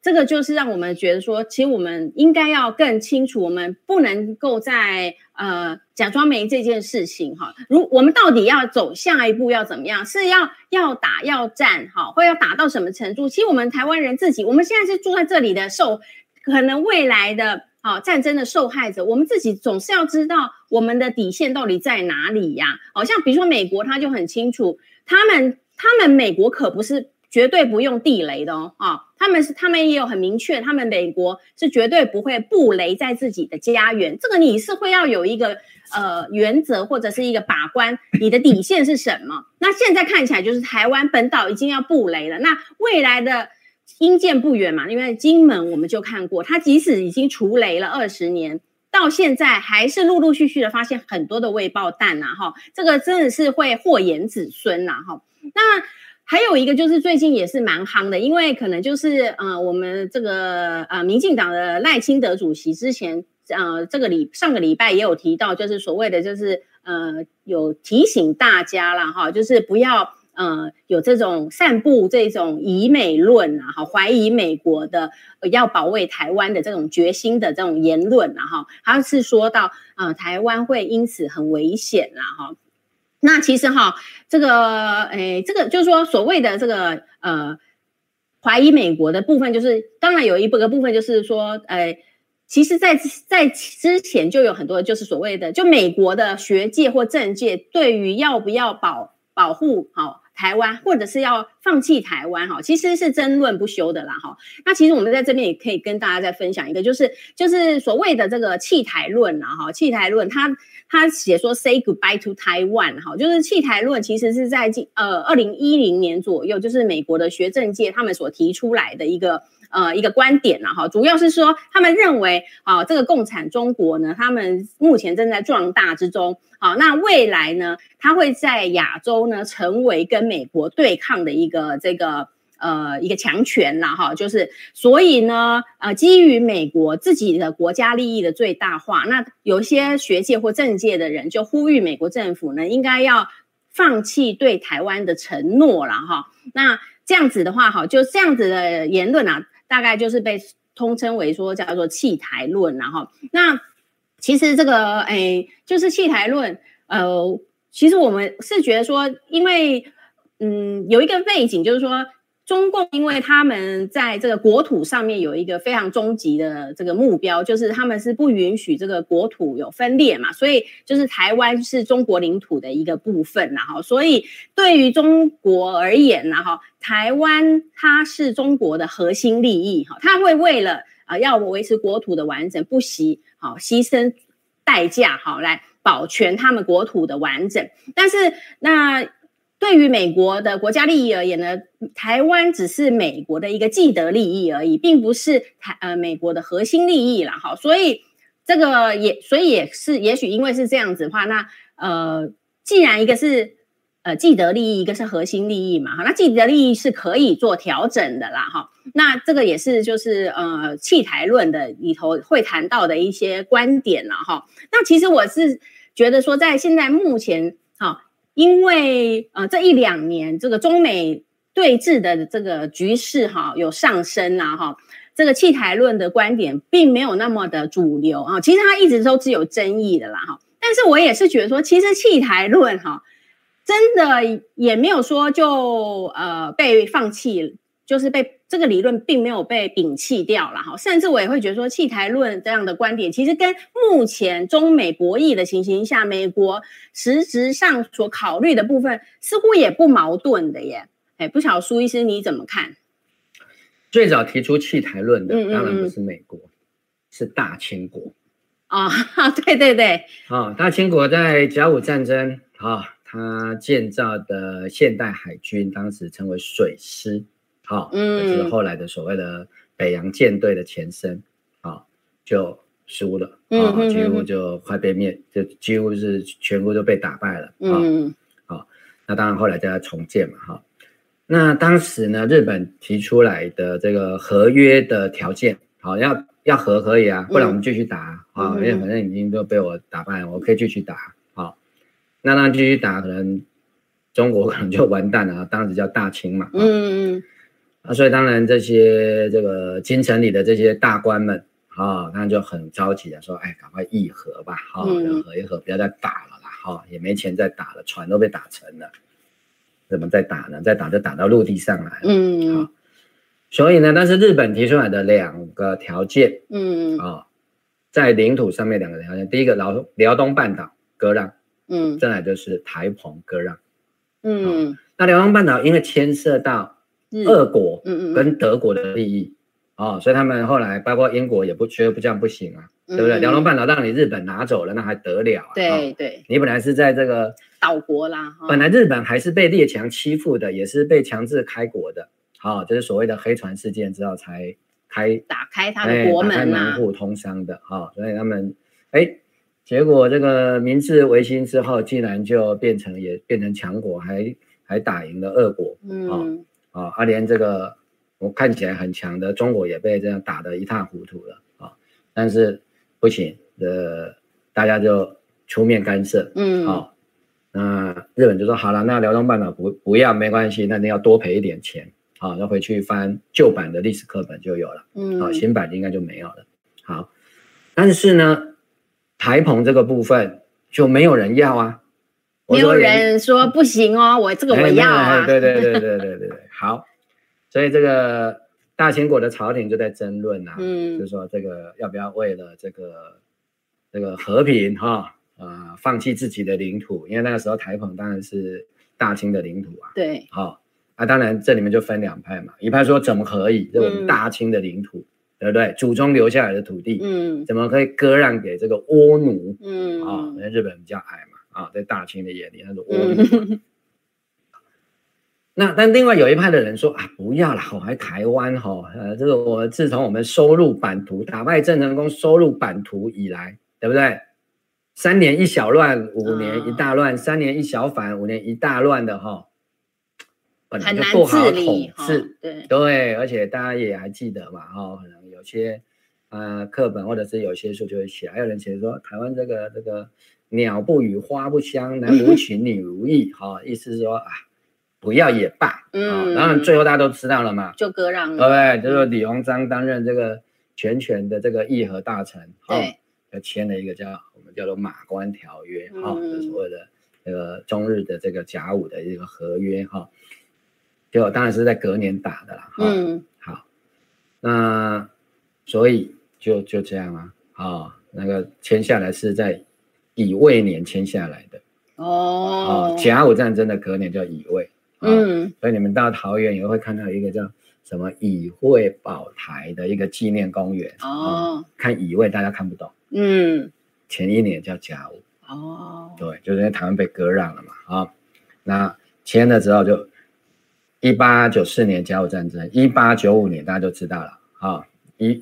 这个就是让我们觉得说，其实我们应该要更清楚，我们不能够在呃假装没这件事情哈。如我们到底要走下一步要怎么样？是要要打要战哈，或要打到什么程度？其实我们台湾人自己，我们现在是住在这里的，受可能未来的啊、战争的受害者，我们自己总是要知道我们的底线到底在哪里呀？好、像比如说美国，他就很清楚，他们他们美国可不是绝对不用地雷的哦，啊、他们是他们也有很明确，他们美国是绝对不会布雷在自己的家园，这个你是会要有一个呃原则或者是一个把关，你的底线是什么？那现在看起来就是台湾本岛已经要布雷了，那未来的。因见不远嘛，因为金门我们就看过，它即使已经除雷了二十年，到现在还是陆陆续续的发现很多的未爆弹呐，哈，这个真的是会祸延子孙呐，哈。那还有一个就是最近也是蛮夯的，因为可能就是呃，我们这个呃，民进党的赖清德主席之前呃，这个礼上个礼拜也有提到，就是所谓的就是呃，有提醒大家了哈，就是不要。呃，有这种散布这种疑美论啊，哈，怀疑美国的要保卫台湾的这种决心的这种言论啊，哈，他是说到，呃，台湾会因此很危险啊，哈。那其实哈，这个，诶，这个就是说，所谓的这个，呃，怀疑美国的部分，就是当然有一部个部分就是说，诶，其实在在之前就有很多，就是所谓的，就美国的学界或政界对于要不要保保护好。台湾，或者是要放弃台湾，哈，其实是争论不休的啦，哈。那其实我们在这边也可以跟大家再分享一个，就是就是所谓的这个弃台论啦，哈，弃台论，他他写说 say goodbye to Taiwan，哈，就是弃台论，其实是在呃二零一零年左右，就是美国的学政界他们所提出来的一个。呃，一个观点了哈，主要是说他们认为啊，这个共产中国呢，他们目前正在壮大之中，好，那未来呢，它会在亚洲呢成为跟美国对抗的一个这个呃一个强权了哈，就是所以呢，呃，基于美国自己的国家利益的最大化，那有些学界或政界的人就呼吁美国政府呢，应该要放弃对台湾的承诺了哈，那这样子的话，哈，就这样子的言论啊。大概就是被通称为说叫做弃台论，然后那其实这个诶就是弃台论，呃，其实我们是觉得说，因为嗯有一个背景就是说。中共因为他们在这个国土上面有一个非常终极的这个目标，就是他们是不允许这个国土有分裂嘛，所以就是台湾是中国领土的一个部分，然后所以对于中国而言，然后台湾它是中国的核心利益，哈，它会为了啊要维持国土的完整，不惜好牺牲代价，好来保全他们国土的完整，但是那。对于美国的国家利益而言呢，台湾只是美国的一个既得利益而已，并不是台呃美国的核心利益了哈，所以这个也所以也是也许因为是这样子的话，那呃既然一个是呃既得利益，一个是核心利益嘛，哈，那既得利益是可以做调整的啦。哈，那这个也是就是呃弃台论的里头会谈到的一些观点了哈。那其实我是觉得说，在现在目前哈。因为呃，这一两年这个中美对峙的这个局势哈有上升呐哈，这个弃台论的观点并没有那么的主流啊，其实它一直都是有争议的啦哈。但是我也是觉得说，其实弃台论哈，真的也没有说就呃被放弃。就是被这个理论并没有被摒弃掉了哈，甚至我也会觉得说弃台论这样的观点，其实跟目前中美博弈的情形下，美国实质上所考虑的部分似乎也不矛盾的耶。哎，不晓得苏医师你怎么看？最早提出弃台论的当然不是美国，嗯嗯是大清国啊、哦，对对对，啊，大清国在甲午战争啊，他建造的现代海军当时称为水师。好、哦，就是后来的所谓的北洋舰队的前身，啊、哦，就输了，啊、几乎就快被灭，就几乎是全部都被打败了，啊、哦，好、嗯。哦，那当然后来就要重建嘛，哈、哦，那当时呢，日本提出来的这个合约的条件，好、哦，要要和可以啊，不然我们继续打，啊、因为反正已经都被我打败了，我可以继续打，好、哦，那那继续打，可能中国 可能就完蛋了，当时叫大清嘛，嗯、嗯。啊，所以当然这些这个京城里的这些大官们啊，那就很着急的说：“哎，赶快议和吧，好、和一和，不要再打了啦，哈、哦，也没钱再打了，船都被打沉了，怎么再打呢？再打就打到陆地上来了。”嗯，好，所以呢，但是日本提出来的两个条件，嗯。啊、哦，在领土上面两个条件，第一个辽辽东半岛割让，嗯，再来就是台澎割让，嗯，那辽东半岛因为牵涉到俄国跟德国的利益，哦，所以他们后来包括英国也不觉得不这样不行啊，对不对？辽东半岛让你日本拿走了，那还得了啊？对对，你本来是在这个岛国啦，本来日本还是被列强欺负的，也是被强制开国的，好，就是所谓的黑船事件之后才。开打开他的国门呐、啊，门户通商的哈、哦，所以他们哎，结果这个明治维新之后，竟然就变成也变成强国，还还打赢了俄国，嗯啊啊，连这个我看起来很强的中国也被这样打得一塌糊涂了啊、哦！但是不行，呃，大家就出面干涉，嗯，好、哦，那日本就说好了，那辽东半岛不不要没关系，那你要多赔一点钱。好，那回去翻旧版的历史课本就有了。嗯，好，新版应该就没有了。好，但是呢，台澎这个部分就没有人要啊，没有人说不行哦，我这个我要啊。对对对对对对对，好，所以这个大清国的朝廷就在争论啊，嗯，就是说这个要不要为了这个这个和平哈，呃，放弃自己的领土，因为那个时候台澎当然是大清的领土啊。对，好。那、啊、当然，这里面就分两派嘛。一派说怎么可以？这我们大清的领土，嗯、对不对？祖宗留下来的土地，嗯，怎么可以割让给这个倭奴？嗯啊，日本人比较矮嘛，啊，在大清的眼里，他是倭奴。嗯、那但另外有一派的人说啊，不要了，我还台湾哈、哦，呃，这个我自从我们收入版图，打败郑成功收入版图以来，对不对？三年一小乱，五年一大乱；哦、三年一小反，五年一大乱的哈。哦本来就不好统治，对对，而且大家也还记得嘛，哈、哦，可能有些呃课本或者是有些书就会写，还有人写说台湾这个这个鸟不语花不香，男如情女如意，意思是说啊，不要也罢，嗯、哦，然后最后大家都知道了嘛，就割让了，对不对？就是李鸿章担任这个全权的这个议和大臣，对，就签了一个叫我们叫做马关条约，哈、所谓的这个中日的这个甲午的一个合约，哈、哦。就当然是在隔年打的啦。嗯，好，那所以就就这样啊。啊，那个签下来是在乙未年签下来的。哦。甲午战争的隔年叫乙未。嗯。所以你们到桃园也会看到一个叫什么乙未保台的一个纪念公园。哦。看乙未大家看不懂。嗯。前一年叫甲午。哦。对，就是因为台湾被割让了嘛。啊，那签了之后就。一八九四年甲午战争，一八九五年大家就知道了啊。一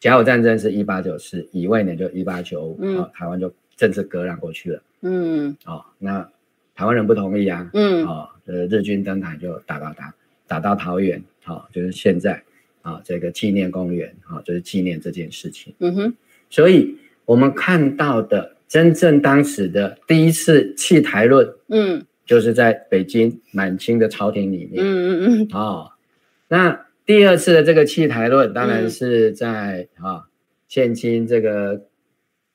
甲午战争是一八九四，乙未年就一八九五，啊，台湾就正式割让过去了。嗯，哦，那台湾人不同意啊。嗯，哦，呃，日军登台就打到打打到桃园，好、哦，就是现在啊，这个纪念公园，好、哦，就是纪念这件事情。嗯哼，所以我们看到的真正当时的第一次弃台论，嗯。就是在北京满清的朝廷里面，嗯嗯嗯，哦，那第二次的这个弃台论，当然是在啊，现今这个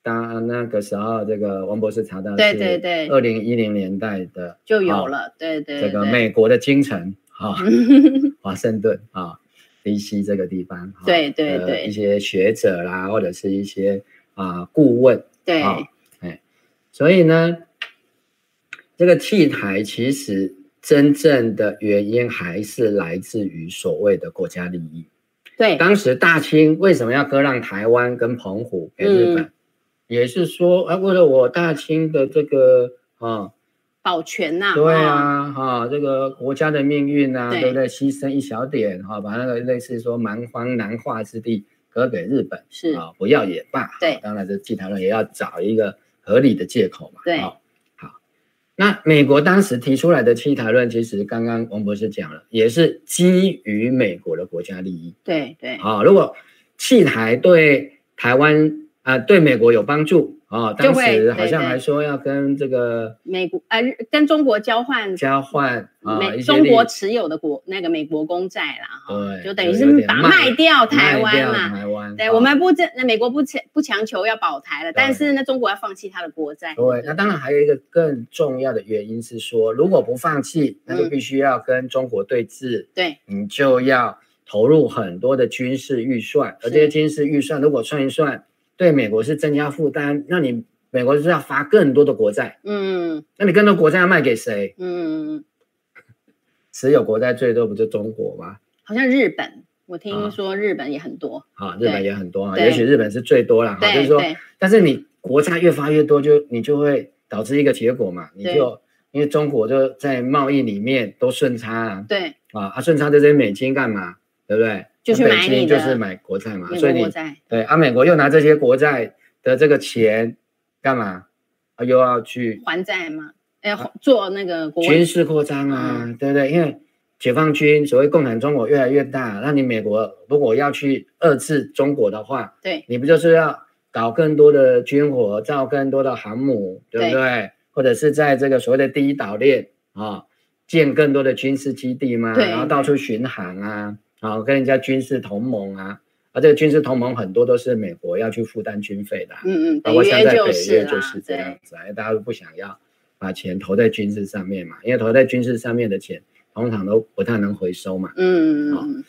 当那个时候，这个王博士查到，对对对，二零一零年代的就有了，对对，这个美国的京城啊，华盛顿啊，DC 这个地方，对对对，一些学者啦，或者是一些啊顾问，对，哎，所以呢。这个弃台其实真正的原因还是来自于所谓的国家利益。对，当时大清为什么要割让台湾跟澎湖给日本？嗯、也是说，啊，为了我大清的这个啊保全呐、啊，对啊，哈、啊，这个国家的命运啊，对，对不对？牺牲一小点，哈、啊，把那个类似说蛮荒南化之地割给日本，是啊，不要也罢。对，当然这弃台论也要找一个合理的借口嘛。对。啊那美国当时提出来的弃台论，其实刚刚王博士讲了，也是基于美国的国家利益。对对，啊，如果弃台对台湾啊、呃，对美国有帮助。哦，当时好像还说要跟这个美国呃，跟中国交换交换啊，中国持有的国那个美国公债啦，哈，就等于是把卖掉台湾嘛，台湾，对，我们不这美国不强不强求要保台了，但是呢，中国要放弃它的国债。对，那当然还有一个更重要的原因是说，如果不放弃，那就必须要跟中国对峙，对，你就要投入很多的军事预算，而这些军事预算如果算一算。对美国是增加负担，那你美国就是要发更多的国债，嗯，那你更多国债要卖给谁？嗯，持有国债最多不就中国吗？好像日本，我听说日本也很多，啊，日本也很多啊，也许日本是最多了，哈，就是说，但是你国债越发越多，就你就会导致一个结果嘛，你就因为中国就在贸易里面都顺差啊，对，啊啊顺差这些美金干嘛？对不对？就去买你的，就是买国债嘛，所以你对啊，美国又拿这些国债的这个钱干嘛？啊，又要去还债嘛？哎，做那个军事扩张啊，对不对？因为解放军所谓共产中国越来越大，那你美国如果要去遏制中国的话，对，你不就是要搞更多的军火，造更多的航母，对不对？或者是在这个所谓的第一岛链啊，建更多的军事基地嘛，然后到处巡航啊。好，跟人家军事同盟啊，而、啊、这个军事同盟很多都是美国要去负担军费的、啊，嗯嗯，包括现在北约就是这样子，大家都不想要把钱投在军事上面嘛，因为投在军事上面的钱通常都不太能回收嘛，嗯嗯嗯，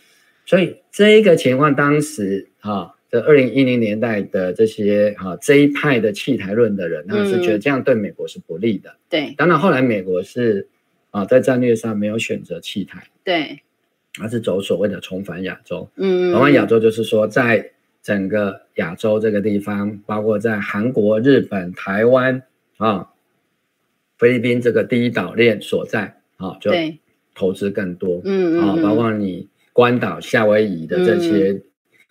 所以这一个情况，当时哈，这二零一零年代的这些哈这一派的弃台论的人，他们是觉得这样对美国是不利的，对，当然后来美国是啊在战略上没有选择弃台，对。而是走所谓的重返亚洲，嗯，重返亚洲就是说，在整个亚洲这个地方，包括在韩国、日本、台湾啊、菲律宾这个第一岛链所在啊，就投资更多，嗯啊，包括你关岛、夏威夷的这些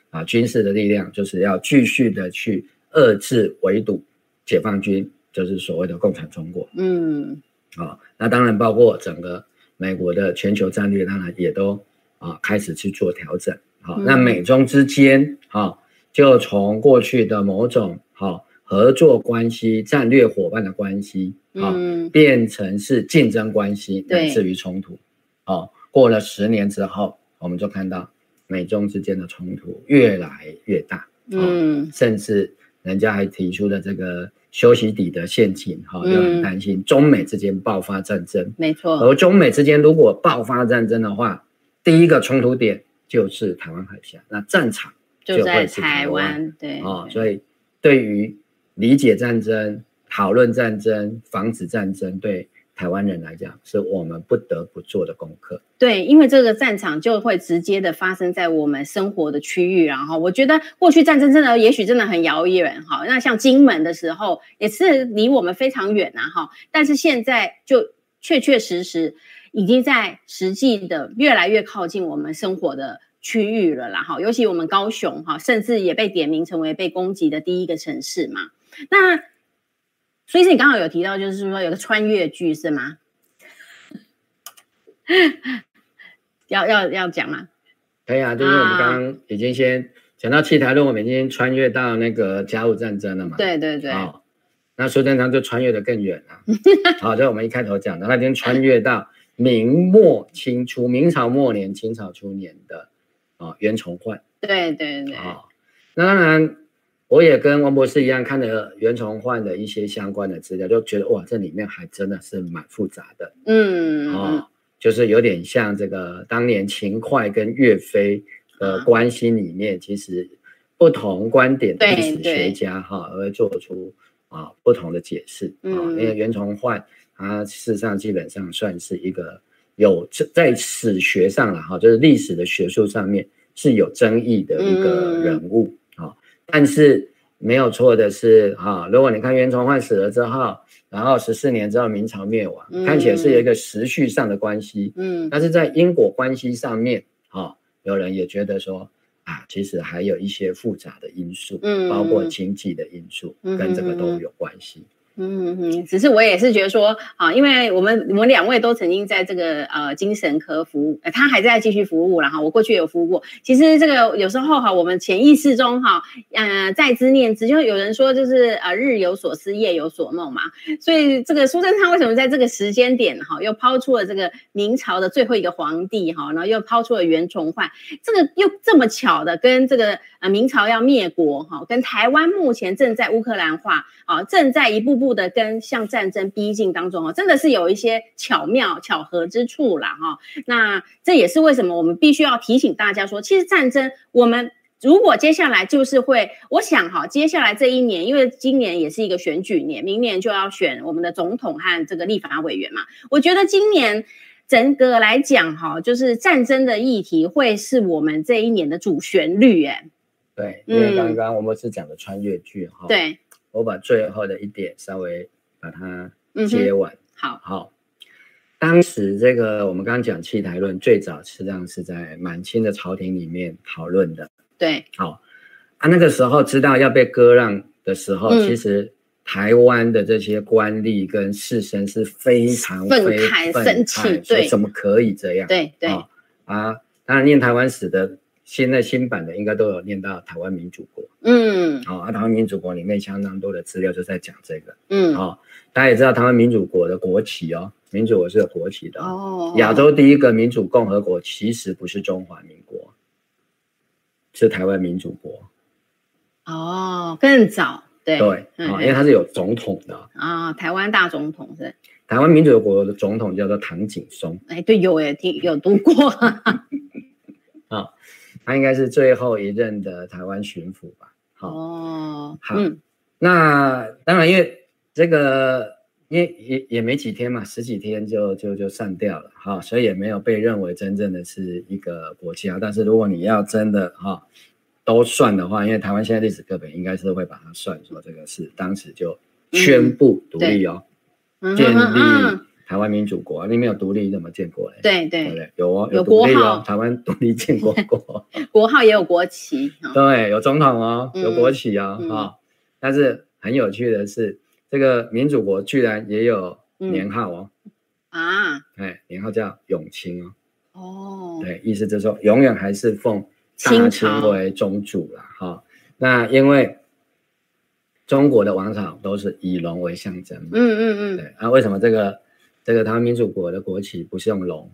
啊军事的力量，就是要继续的去遏制、围堵解放军，就是所谓的共产中国，嗯，啊，那当然包括整个美国的全球战略，当然也都。啊，开始去做调整，好，那美中之间，啊，就从过去的某种好合作关系、战略伙伴的关系，啊，变成是竞争关系，乃至于冲突，哦，过了十年之后，我们就看到美中之间的冲突越来越大，嗯，甚至人家还提出了这个修昔底德陷阱，哈，就很担心中美之间爆发战争，没错，而中美之间如果爆发战争的话。第一个冲突点就是台湾海峡，那战场就在台湾，对哦，所以对于理解战争、讨论战争、防止战争，对台湾人来讲，是我们不得不做的功课。对，因为这个战场就会直接的发生在我们生活的区域，然后我觉得过去战争真的也许真的很遥远，哈，那像金门的时候也是离我们非常远啊，哈，但是现在就确确实实。已经在实际的越来越靠近我们生活的区域了啦，哈，尤其我们高雄哈，甚至也被点名成为被攻击的第一个城市嘛。那所以是你刚好有提到，就是说有个穿越剧是吗？要要要讲吗？可以啊，就是我们刚刚已经先讲到弃台论，我们已经穿越到那个甲午战争了嘛。对对对。哦，那苏贞昌就穿越的更远了。好，就我们一开头讲的，他已经穿越到。明末清初，明朝末年、清朝初年的啊袁崇焕，对对对。啊，那当然我也跟王博士一样看了袁崇焕的一些相关的资料，就觉得哇，这里面还真的是蛮复杂的，嗯啊，就是有点像这个当年秦桧跟岳飞的关系里面，其实不同观点的历史学家哈，而会做出啊不同的解释啊，因为袁崇焕。他事实上基本上算是一个有在史学上了哈，就是历史的学术上面是有争议的一个人物啊。但是没有错的是哈，如果你看袁崇焕死了之后，然后十四年之后明朝灭亡，看起来是有一个时序上的关系，嗯，但是在因果关系上面哈，有人也觉得说啊，其实还有一些复杂的因素，嗯，包括经济的因素跟这个都有关系。嗯哼，只是我也是觉得说啊，因为我们我们两位都曾经在这个呃精神科服务，他还在继续服务了哈。我过去有服务过。其实这个有时候哈，我们潜意识中哈，呃，在之念之，就有人说就是呃日有所思，夜有所梦嘛。所以这个苏贞昌为什么在这个时间点哈，又抛出了这个明朝的最后一个皇帝哈，然后又抛出了袁崇焕，这个又这么巧的跟这个呃明朝要灭国哈，跟台湾目前正在乌克兰化啊，正在一步步的跟向战争逼近当中哦，真的是有一些巧妙巧合之处啦哈。那这也是为什么我们必须要提醒大家说，其实战争我们如果接下来就是会，我想哈，接下来这一年，因为今年也是一个选举年，明年就要选我们的总统和这个立法委员嘛。我觉得今年整个来讲哈，就是战争的议题会是我们这一年的主旋律，哎。对，因为刚刚我们是讲的穿越剧哈。对。我把最后的一点稍微把它接完。好、嗯、好。当时这个我们刚刚讲弃台论，最早实际上是在满清的朝廷里面讨论的。对，好啊，那个时候知道要被割让的时候，嗯、其实台湾的这些官吏跟士绅是非常愤慨、生气，对，怎么可以这样？对对啊，当然念台湾史的，现在新版的应该都有念到台湾民主国。嗯，好啊，台湾民主国里面相当多的资料就在讲这个。嗯，好，大家也知道台湾民主国的国旗哦，民主国是有国旗的哦。亚洲第一个民主共和国其实不是中华民国。是台湾民主国，哦，更早，对。对，啊、嗯，因为它是有总统的。啊、哦，台湾大总统是。台湾民主国的总统叫做唐景松，哎，对，有哎，听有读过，他应该是最后一任的台湾巡抚吧？哦，好，嗯、那当然，因为这个。因为也也没几天嘛，十几天就就就散掉了哈，所以也没有被认为真正的是一个国家。但是如果你要真的哈都算的话，因为台湾现在历史课本应该是会把它算说这个是当时就宣布独立哦，嗯、建立台湾民主国。你没有独立怎么建国嘞？对对，有哦，有独立哦，台湾独立建国国，国号也有国旗，对，有总统哦，有国旗哦，哈。但是很有趣的是。这个民主国居然也有年号哦，嗯、啊，哎，年号叫永清哦，哦，对，意思就是说永远还是奉大清为宗主了哈。那因为中国的王朝都是以龙为象征嘛，嗯嗯嗯，对，那、啊、为什么这个这个台湾民主国的国旗不是用龙，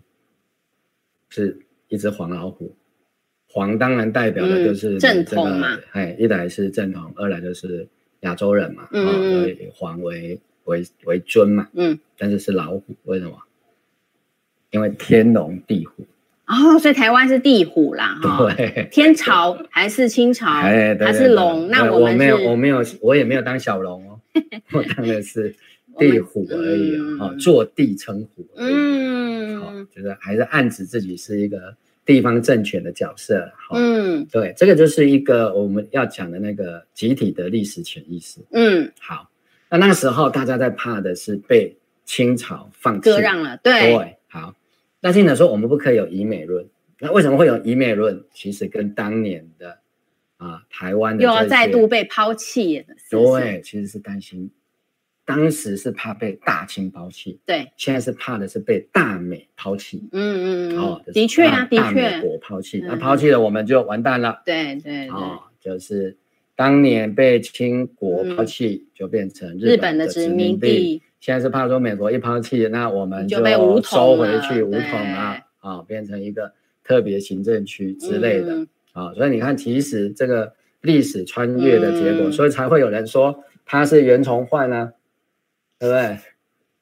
是一只黄老虎？黄当然代表的就是、正统嘛，哎，一来是正统，二来就是。亚洲人嘛，嗯、哦，以黄为为为尊嘛，嗯，但是是老虎，为什么？因为天龙地虎哦，所以台湾是地虎啦，对，天朝还是清朝，哎，还是龙？那我们我没有，我没有，我也没有当小龙哦，我当的是地虎而已啊，坐地称虎，嗯，好、哦，就是还是暗指自己是一个。地方政权的角色，嗯，对，这个就是一个我们要讲的那个集体的历史潜意识，嗯，好，那那时候大家在怕的是被清朝放弃。割让了，对，对，好，那现在说我们不可以有以美论，那为什么会有以美论？其实跟当年的啊台湾的又要再度被抛弃，对，其实是担心。当时是怕被大清抛弃，对，现在是怕的是被大美抛弃，嗯嗯哦，的确啊，的确，大美国抛弃，那抛弃了我们就完蛋了，对对，哦，就是当年被清国抛弃，就变成日本的殖民地，现在是怕说美国一抛弃，那我们就收回去武统啊，啊，变成一个特别行政区之类的，啊，所以你看，其实这个历史穿越的结果，所以才会有人说他是袁崇焕啊。对不对？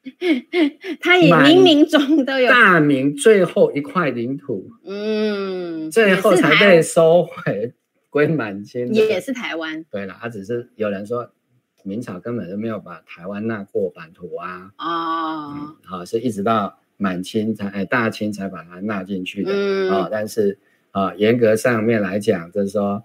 他也冥冥中都有大明最后一块领土，嗯，最后才被收回归满清，也是台湾。对了，他只是有人说明朝根本就没有把台湾纳过版图啊，哦，嗯、好，是一直到满清才哎大清才把它纳进去的，嗯、啊，但是啊严格上面来讲，就是说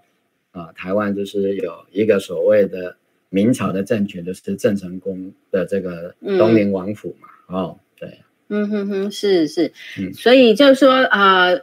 啊台湾就是有一个所谓的。明朝的政权就是郑成功的这个东宁王府嘛，嗯、哦，对，嗯哼哼，是是，嗯，所以就是说，呃，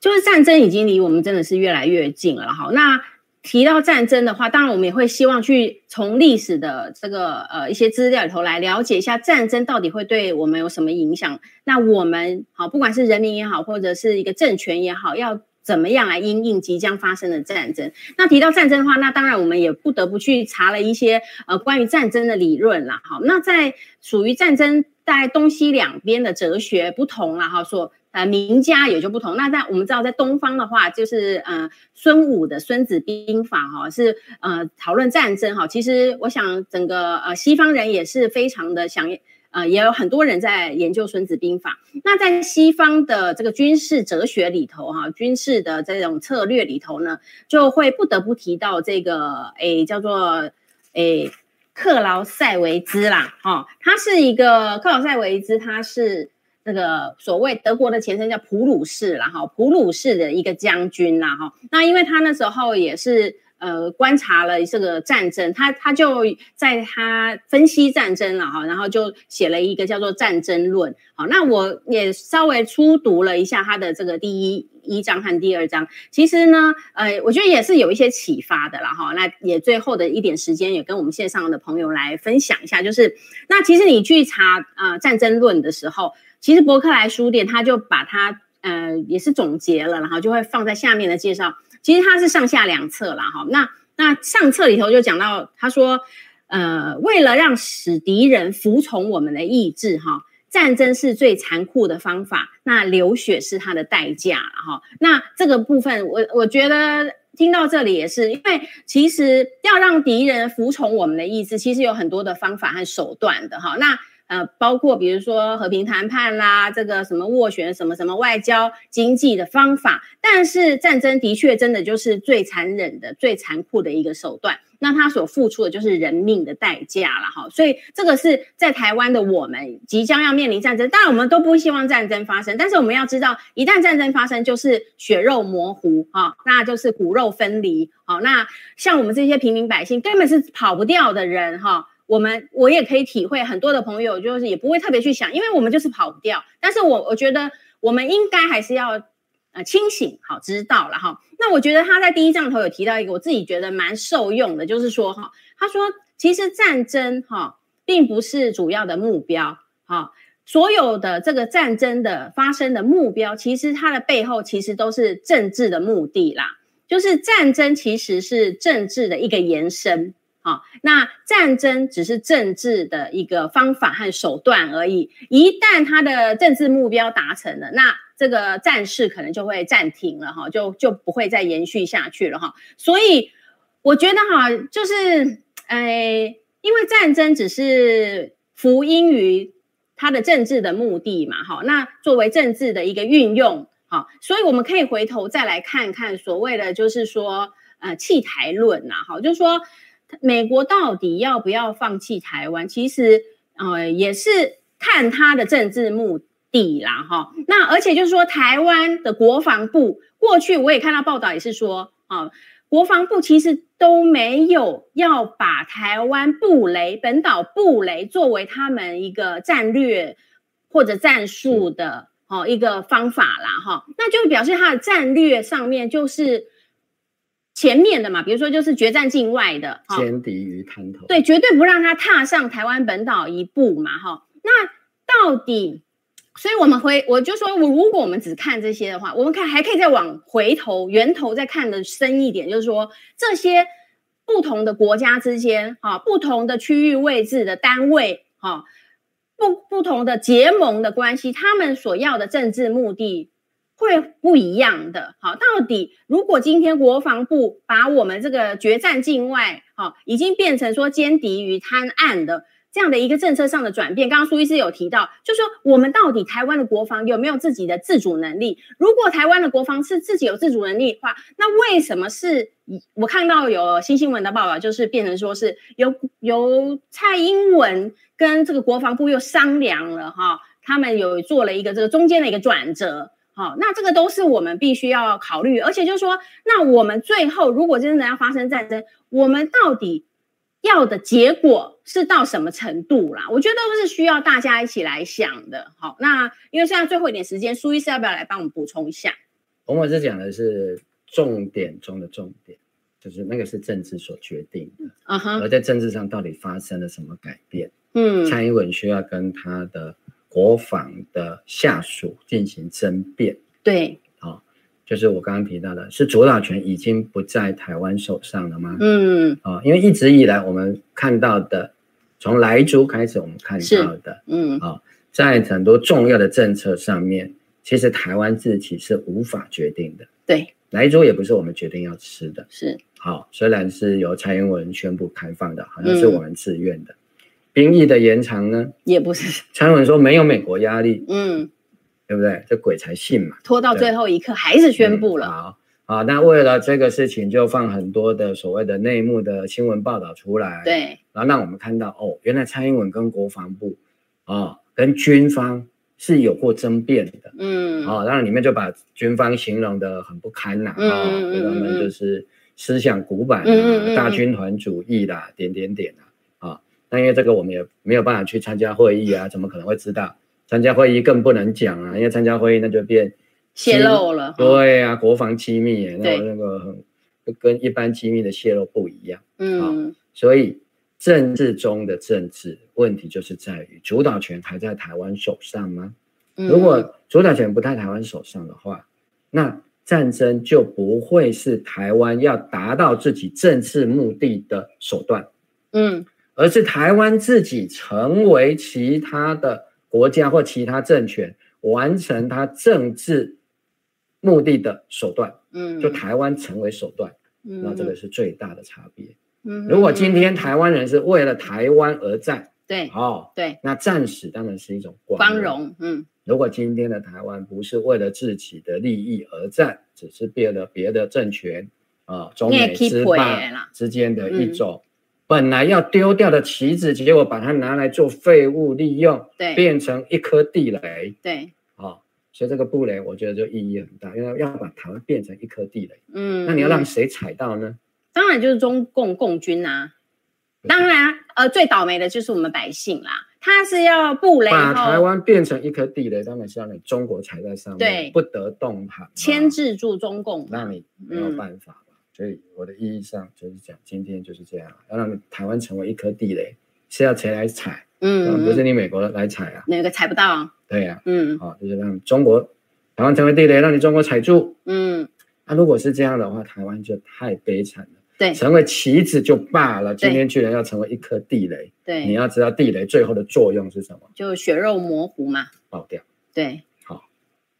就是战争已经离我们真的是越来越近了哈。那提到战争的话，当然我们也会希望去从历史的这个呃一些资料里头来了解一下战争到底会对我们有什么影响。那我们好，不管是人民也好，或者是一个政权也好，要。怎么样来因应即将发生的战争？那提到战争的话，那当然我们也不得不去查了一些呃关于战争的理论啦。好，那在属于战争在东西两边的哲学不同啦，哈，说呃名家也就不同。那在我们知道，在东方的话，就是呃孙武的《孙子兵法》哈，是呃讨论战争哈。其实我想整个呃西方人也是非常的想呃，也有很多人在研究《孙子兵法》。那在西方的这个军事哲学里头，哈，军事的这种策略里头呢，就会不得不提到这个，诶，叫做诶克劳塞维兹啦，哈，他是一个克劳塞维兹，他是那个所谓德国的前身叫普鲁士啦，哈，普鲁士的一个将军啦，哈。那因为他那时候也是。呃，观察了这个战争，他他就在他分析战争了哈，然后就写了一个叫做《战争论》。好，那我也稍微初读了一下他的这个第一一章和第二章。其实呢，呃，我觉得也是有一些启发的了哈。那也最后的一点时间，也跟我们线上的朋友来分享一下，就是那其实你去查啊、呃《战争论》的时候，其实博客来书店他就把它呃也是总结了，然后就会放在下面的介绍。其实它是上下两册啦，哈，那那上册里头就讲到，他说，呃，为了让使敌人服从我们的意志，哈，战争是最残酷的方法，那流血是它的代价，哈，那这个部分我我觉得听到这里也是，因为其实要让敌人服从我们的意志，其实有很多的方法和手段的，哈，那。呃，包括比如说和平谈判啦，这个什么斡旋，什么什么外交、经济的方法，但是战争的确真的就是最残忍的、最残酷的一个手段。那他所付出的就是人命的代价了哈。所以这个是在台湾的我们即将要面临战争，当然我们都不希望战争发生，但是我们要知道，一旦战争发生，就是血肉模糊啊，那就是骨肉分离。好，那像我们这些平民百姓，根本是跑不掉的人哈。我们我也可以体会，很多的朋友就是也不会特别去想，因为我们就是跑不掉。但是我我觉得我们应该还是要呃清醒，好知道了哈。那我觉得他在第一章头有提到一个我自己觉得蛮受用的，就是说哈，他说其实战争哈并不是主要的目标，哈，所有的这个战争的发生的目标，其实它的背后其实都是政治的目的啦，就是战争其实是政治的一个延伸。好，那战争只是政治的一个方法和手段而已。一旦他的政治目标达成了，那这个战事可能就会暂停了哈，就就不会再延续下去了哈。所以我觉得哈，就是诶，因为战争只是福音于他的政治的目的嘛，哈。那作为政治的一个运用，好，所以我们可以回头再来看看所谓的就是说呃弃台论呐，哈，就是说。美国到底要不要放弃台湾？其实，呃，也是看他的政治目的啦，哈。那而且就是说，台湾的国防部过去我也看到报道，也是说，啊，国防部其实都没有要把台湾布雷、本岛布雷作为他们一个战略或者战术的哦一个方法啦，哈。那就表示他的战略上面就是。前面的嘛，比如说就是决战境外的，歼敌于滩头，对，绝对不让他踏上台湾本岛一步嘛，哈。那到底，所以我们回，我就说，如果我们只看这些的话，我们看还可以再往回头源头再看的深一点，就是说这些不同的国家之间，哈，不同的区域位置的单位，哈，不不同的结盟的关系，他们所要的政治目的。会不一样的，好，到底如果今天国防部把我们这个决战境外，好，已经变成说歼敌于滩岸的这样的一个政策上的转变，刚刚苏医师有提到，就说我们到底台湾的国防有没有自己的自主能力？如果台湾的国防是自己有自主能力的话，那为什么是我看到有新新闻的报道，就是变成说是由由蔡英文跟这个国防部又商量了哈，他们有做了一个这个中间的一个转折。好，那这个都是我们必须要考虑，而且就是说，那我们最后如果真的要发生战争，我们到底要的结果是到什么程度啦？我觉得都是需要大家一起来想的。好，那因为现在最后一点时间，苏医师要不要来帮我们补充一下？我们是讲的是重点中的重点，就是那个是政治所决定的，嗯哼，而在政治上到底发生了什么改变？嗯，蔡英文需要跟他的。国防的下属进行争辩，对，好、哦，就是我刚刚提到的，是主导权已经不在台湾手上了吗？嗯，啊、哦，因为一直以来我们看到的，从莱猪开始我们看到的，嗯，啊、哦，在很多重要的政策上面，其实台湾自己是无法决定的。对，莱猪也不是我们决定要吃的，是，好、哦，虽然是由蔡英文宣布开放的，好像是我们自愿的。嗯兵役的延长呢？也不是。蔡英文说没有美国压力，嗯，对不对？这鬼才信嘛！拖到最后一刻还是宣布了。嗯、好，好，那为了这个事情，就放很多的所谓的内幕的新闻报道出来，对，然后让我们看到哦，原来蔡英文跟国防部啊、哦，跟军方是有过争辩的，嗯，好、哦，然后里面就把军方形容的很不堪呐，啊、他们就是思想古板啊，大军团主义啦，点点点啊。那因为这个我们也没有办法去参加会议啊，怎么可能会知道？参加会议更不能讲啊，因为参加会议那就变泄露了。对啊，国防机密，那那个很跟一般机密的泄露不一样。嗯，所以政治中的政治问题就是在于主导权还在台湾手上吗？如果主导权不在台湾手上的话，那战争就不会是台湾要达到自己政治目的的手段。嗯。而是台湾自己成为其他的国家或其他政权完成它政治目的的手段，嗯，就台湾成为手段，嗯，那这个是最大的差别。嗯，如果今天台湾人是为了台湾而战，对，哦，对，那战死当然是一种光荣，嗯。如果今天的台湾不是为了自己的利益而战，只是别的别的政权啊，中美之霸之间的一种。本来要丢掉的棋子，结果把它拿来做废物利用，对，变成一颗地雷，对，哦，所以这个布雷我觉得就意义很大，因为要把台湾变成一颗地雷，嗯，那你要让谁踩到呢？当然就是中共共军啊，当然，呃，最倒霉的就是我们百姓啦，他是要布雷把台湾变成一颗地雷，当然是让你中国踩在上面，对，不得动弹，牵制住中共，那你没有办法。嗯所以我的意义上就是讲，今天就是这样，要让台湾成为一颗地雷，是要谁来踩？嗯，不是你美国来踩啊？哪个踩不到？对呀、啊，嗯，好，就是让中国台湾成为地雷，让你中国踩住。嗯，那、啊、如果是这样的话，台湾就太悲惨了。对，成为棋子就罢了，今天居然要成为一颗地雷。对，你要知道地雷最后的作用是什么？就血肉模糊嘛，爆掉。对，好，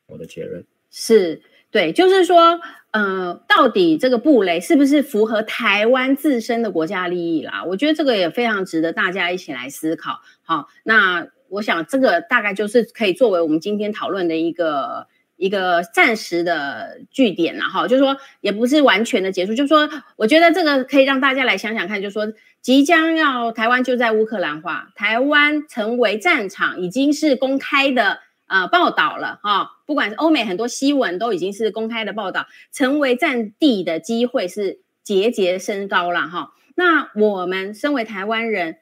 我的结论是。对，就是说，呃，到底这个布雷是不是符合台湾自身的国家利益啦？我觉得这个也非常值得大家一起来思考。好，那我想这个大概就是可以作为我们今天讨论的一个一个暂时的据点了哈。就是说，也不是完全的结束，就是说，我觉得这个可以让大家来想想看，就是说，即将要台湾就在乌克兰化，台湾成为战场，已经是公开的。啊、呃，报道了哈、不管是欧美很多新闻都已经是公开的报道，成为战地的机会是节节升高了哈、那我们身为台湾人，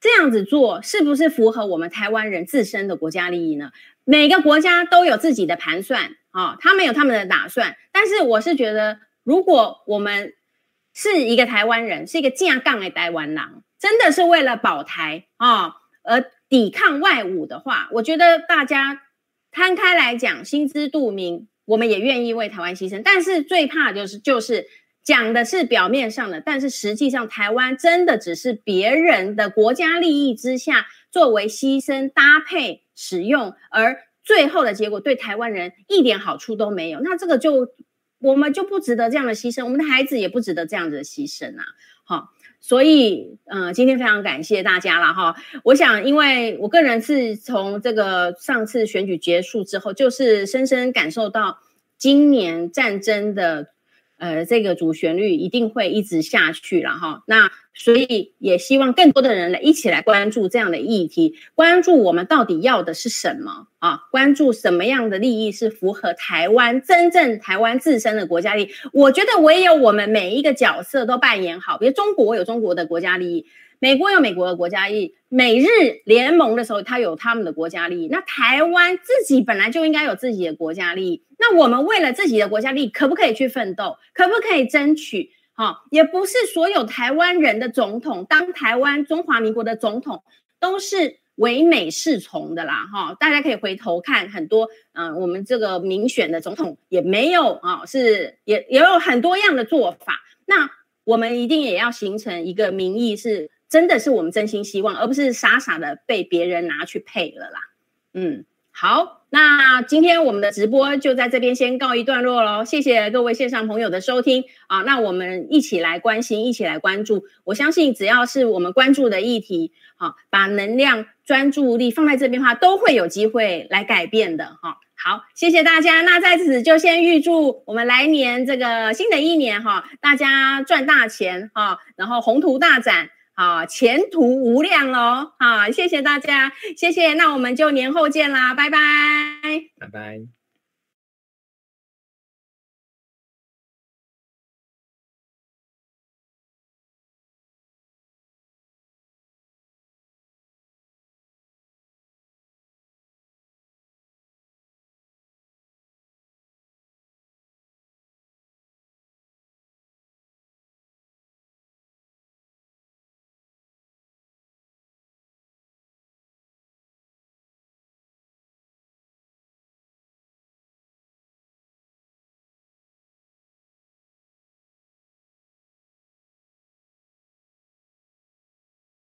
这样子做是不是符合我们台湾人自身的国家利益呢？每个国家都有自己的盘算啊、他们有他们的打算。但是我是觉得，如果我们是一个台湾人，是一个正港的台湾人，真的是为了保台啊、而抵抗外侮的话，我觉得大家。摊开来讲，心知肚明，我们也愿意为台湾牺牲。但是最怕就是就是讲的是表面上的，但是实际上台湾真的只是别人的国家利益之下作为牺牲搭配使用，而最后的结果对台湾人一点好处都没有。那这个就我们就不值得这样的牺牲，我们的孩子也不值得这样子的牺牲啊！所以，嗯、今天非常感谢大家了哈。我想，因为我个人是从这个上次选举结束之后，就是深深感受到今年战争的。呃，这个主旋律一定会一直下去了哈。那所以也希望更多的人来一起来关注这样的议题，关注我们到底要的是什么啊？关注什么样的利益是符合台湾真正台湾自身的国家利益？我觉得唯有我们每一个角色都扮演好，比如中国有中国的国家利益。美国有美国的国家利益，美日联盟的时候，它有他们的国家利益。那台湾自己本来就应该有自己的国家利益。那我们为了自己的国家利益，可不可以去奋斗？可不可以争取？哈、哦，也不是所有台湾人的总统，当台湾中华民国的总统都是唯美是从的啦。哈、哦，大家可以回头看很多，嗯、我们这个民选的总统也没有啊、哦，是也也有很多样的做法。那我们一定也要形成一个民意是。真的是我们真心希望，而不是傻傻的被别人拿去配了啦。嗯，好，那。今天我们的直播就在这边先告一段落喽，谢谢各位线上朋友的收听啊！那我们一起来关心，一起来关注。我相信只要是我们关注的议题，好，把能量、专注力放在这边的话，都会有机会来改变的哈。好，谢谢大家。那在此就先预祝我们来年这个新的一年哈，大家赚大钱哈，然后宏图大展。啊，前途无量喽！好，谢谢大家，谢谢，那我们就年后见啦，拜拜，拜拜。